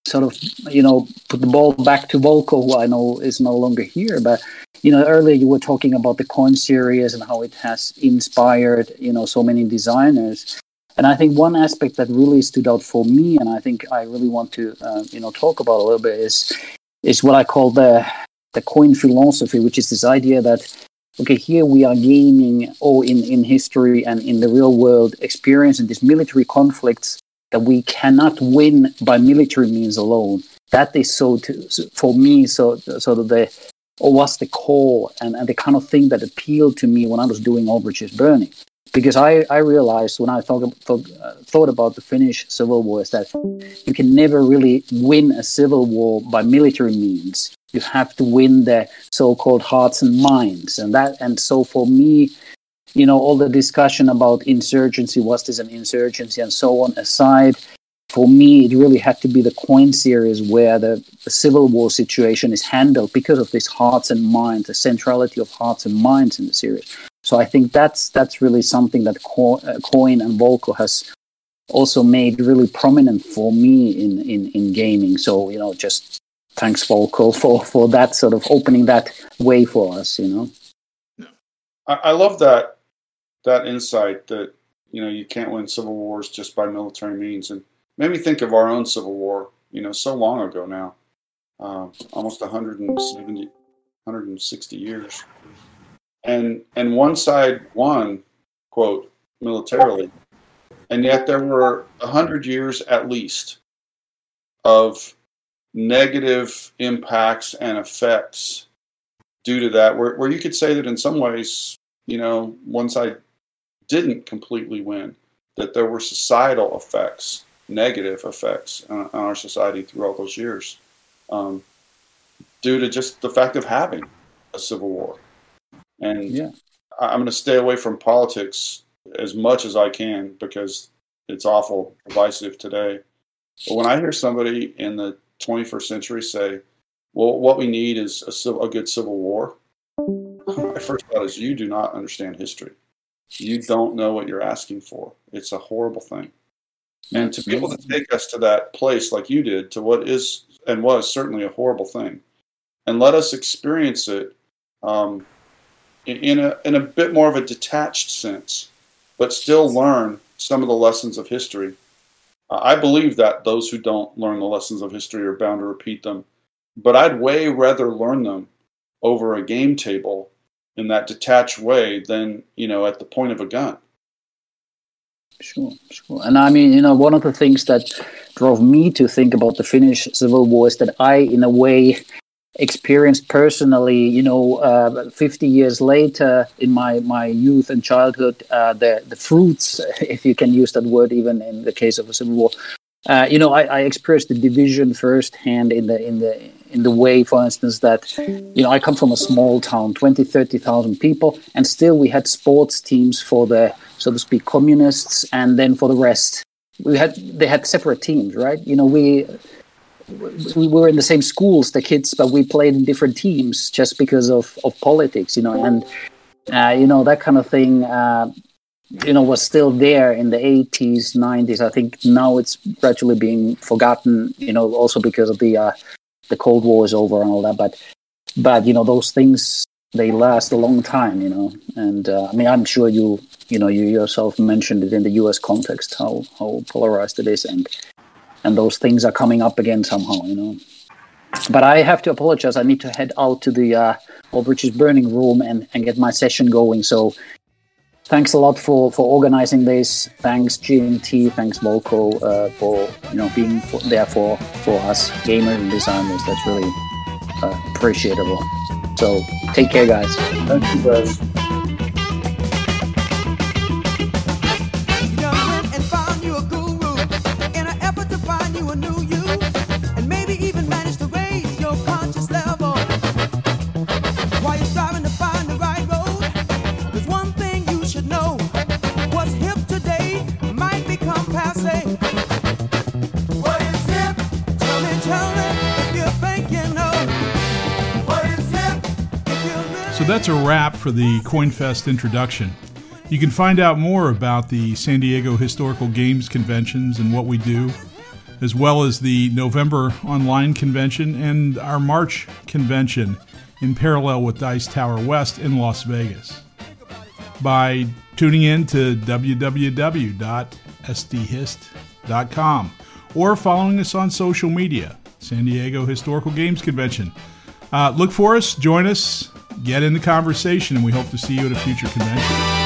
sort of you know put the ball back to Volko, who I know is no longer here, but you know earlier you were talking about the coin series and how it has inspired you know so many designers and I think one aspect that really stood out for me, and I think I really want to, uh, you know, talk about a little bit is is what I call the the coin philosophy, which is this idea that okay, here we are gaming, or in in history and in the real world, experiencing these military conflicts that we cannot win by military means alone. That is so to, for me, so sort of the or was the core and, and the kind of thing that appealed to me when I was doing All Bridges Burning because I, I realized when I thought, thought, uh, thought about the Finnish civil war is that you can never really win a civil war by military means. You have to win the so-called hearts and minds, and that and so for me, you know, all the discussion about insurgency, was this an insurgency, and so on aside, for me, it really had to be the coin series where the, the, civil war situation is handled because of this hearts and minds, the centrality of hearts and minds in the series. So I think that's that's really something that Co- uh, Coin and Volko has also made really prominent for me in, in, in gaming. So you know, just thanks Volko for for that sort of opening that way for us. You know, I, I love that that insight that you know you can't win civil wars just by military means, and made me think of our own civil war. You know, so long ago now, uh, almost 170, 160 years and and one side won, quote, militarily, and yet there were a hundred years at least of negative impacts and effects due to that, where where you could say that in some ways, you know, one side didn't completely win, that there were societal effects, negative effects on, on our society through all those years, um, due to just the fact of having a civil war. And yeah. I'm going to stay away from politics as much as I can because it's awful divisive today. But when I hear somebody in the 21st century say, well, what we need is a, civil, a good civil war, my first thought is you do not understand history. You don't know what you're asking for. It's a horrible thing. And to be able to take us to that place like you did, to what is and was certainly a horrible thing, and let us experience it um, in a, in a bit more of a detached sense, but still learn some of the lessons of history. I believe that those who don't learn the lessons of history are bound to repeat them, but I'd way rather learn them over a game table in that detached way than, you know, at the point of a gun. Sure, sure. And I mean, you know, one of the things that drove me to think about the Finnish Civil War is that I, in a way, experienced personally, you know, uh, 50 years later in my, my youth and childhood, uh, the, the fruits, if you can use that word, even in the case of a civil war. Uh, you know, I, I, experienced the division firsthand in the in the in the way, for instance, that you know I come from a small town, 20, 30,000 people, and still we had sports teams for the so to speak communists, and then for the rest, we had they had separate teams, right? You know, we we were in the same schools, the kids, but we played in different teams just because of, of politics, you know, and uh, you know that kind of thing. Uh, you know, was still there in the 80s, 90s. I think now it's gradually being forgotten. You know, also because of the uh, the Cold War is over and all that. But but you know, those things they last a long time. You know, and uh, I mean, I'm sure you you know you yourself mentioned it in the U.S. context how how polarized it is, and and those things are coming up again somehow, you know. But I have to apologize. I need to head out to the uh, All Bridges Burning Room and, and get my session going. So thanks a lot for, for organizing this. Thanks GMT. Thanks Volko uh, for you know being for, there for for us gamers and designers. That's really uh, appreciable. So take care, guys. Thank you, guys. That's a wrap for the CoinFest introduction. You can find out more about the San Diego Historical Games conventions and what we do, as well as the November online convention and our March convention in parallel with Dice Tower West in Las Vegas. By tuning in to www.sdhist.com or following us on social media, San Diego Historical Games Convention. Uh, look for us, join us, get in the conversation, and we hope to see you at a future convention.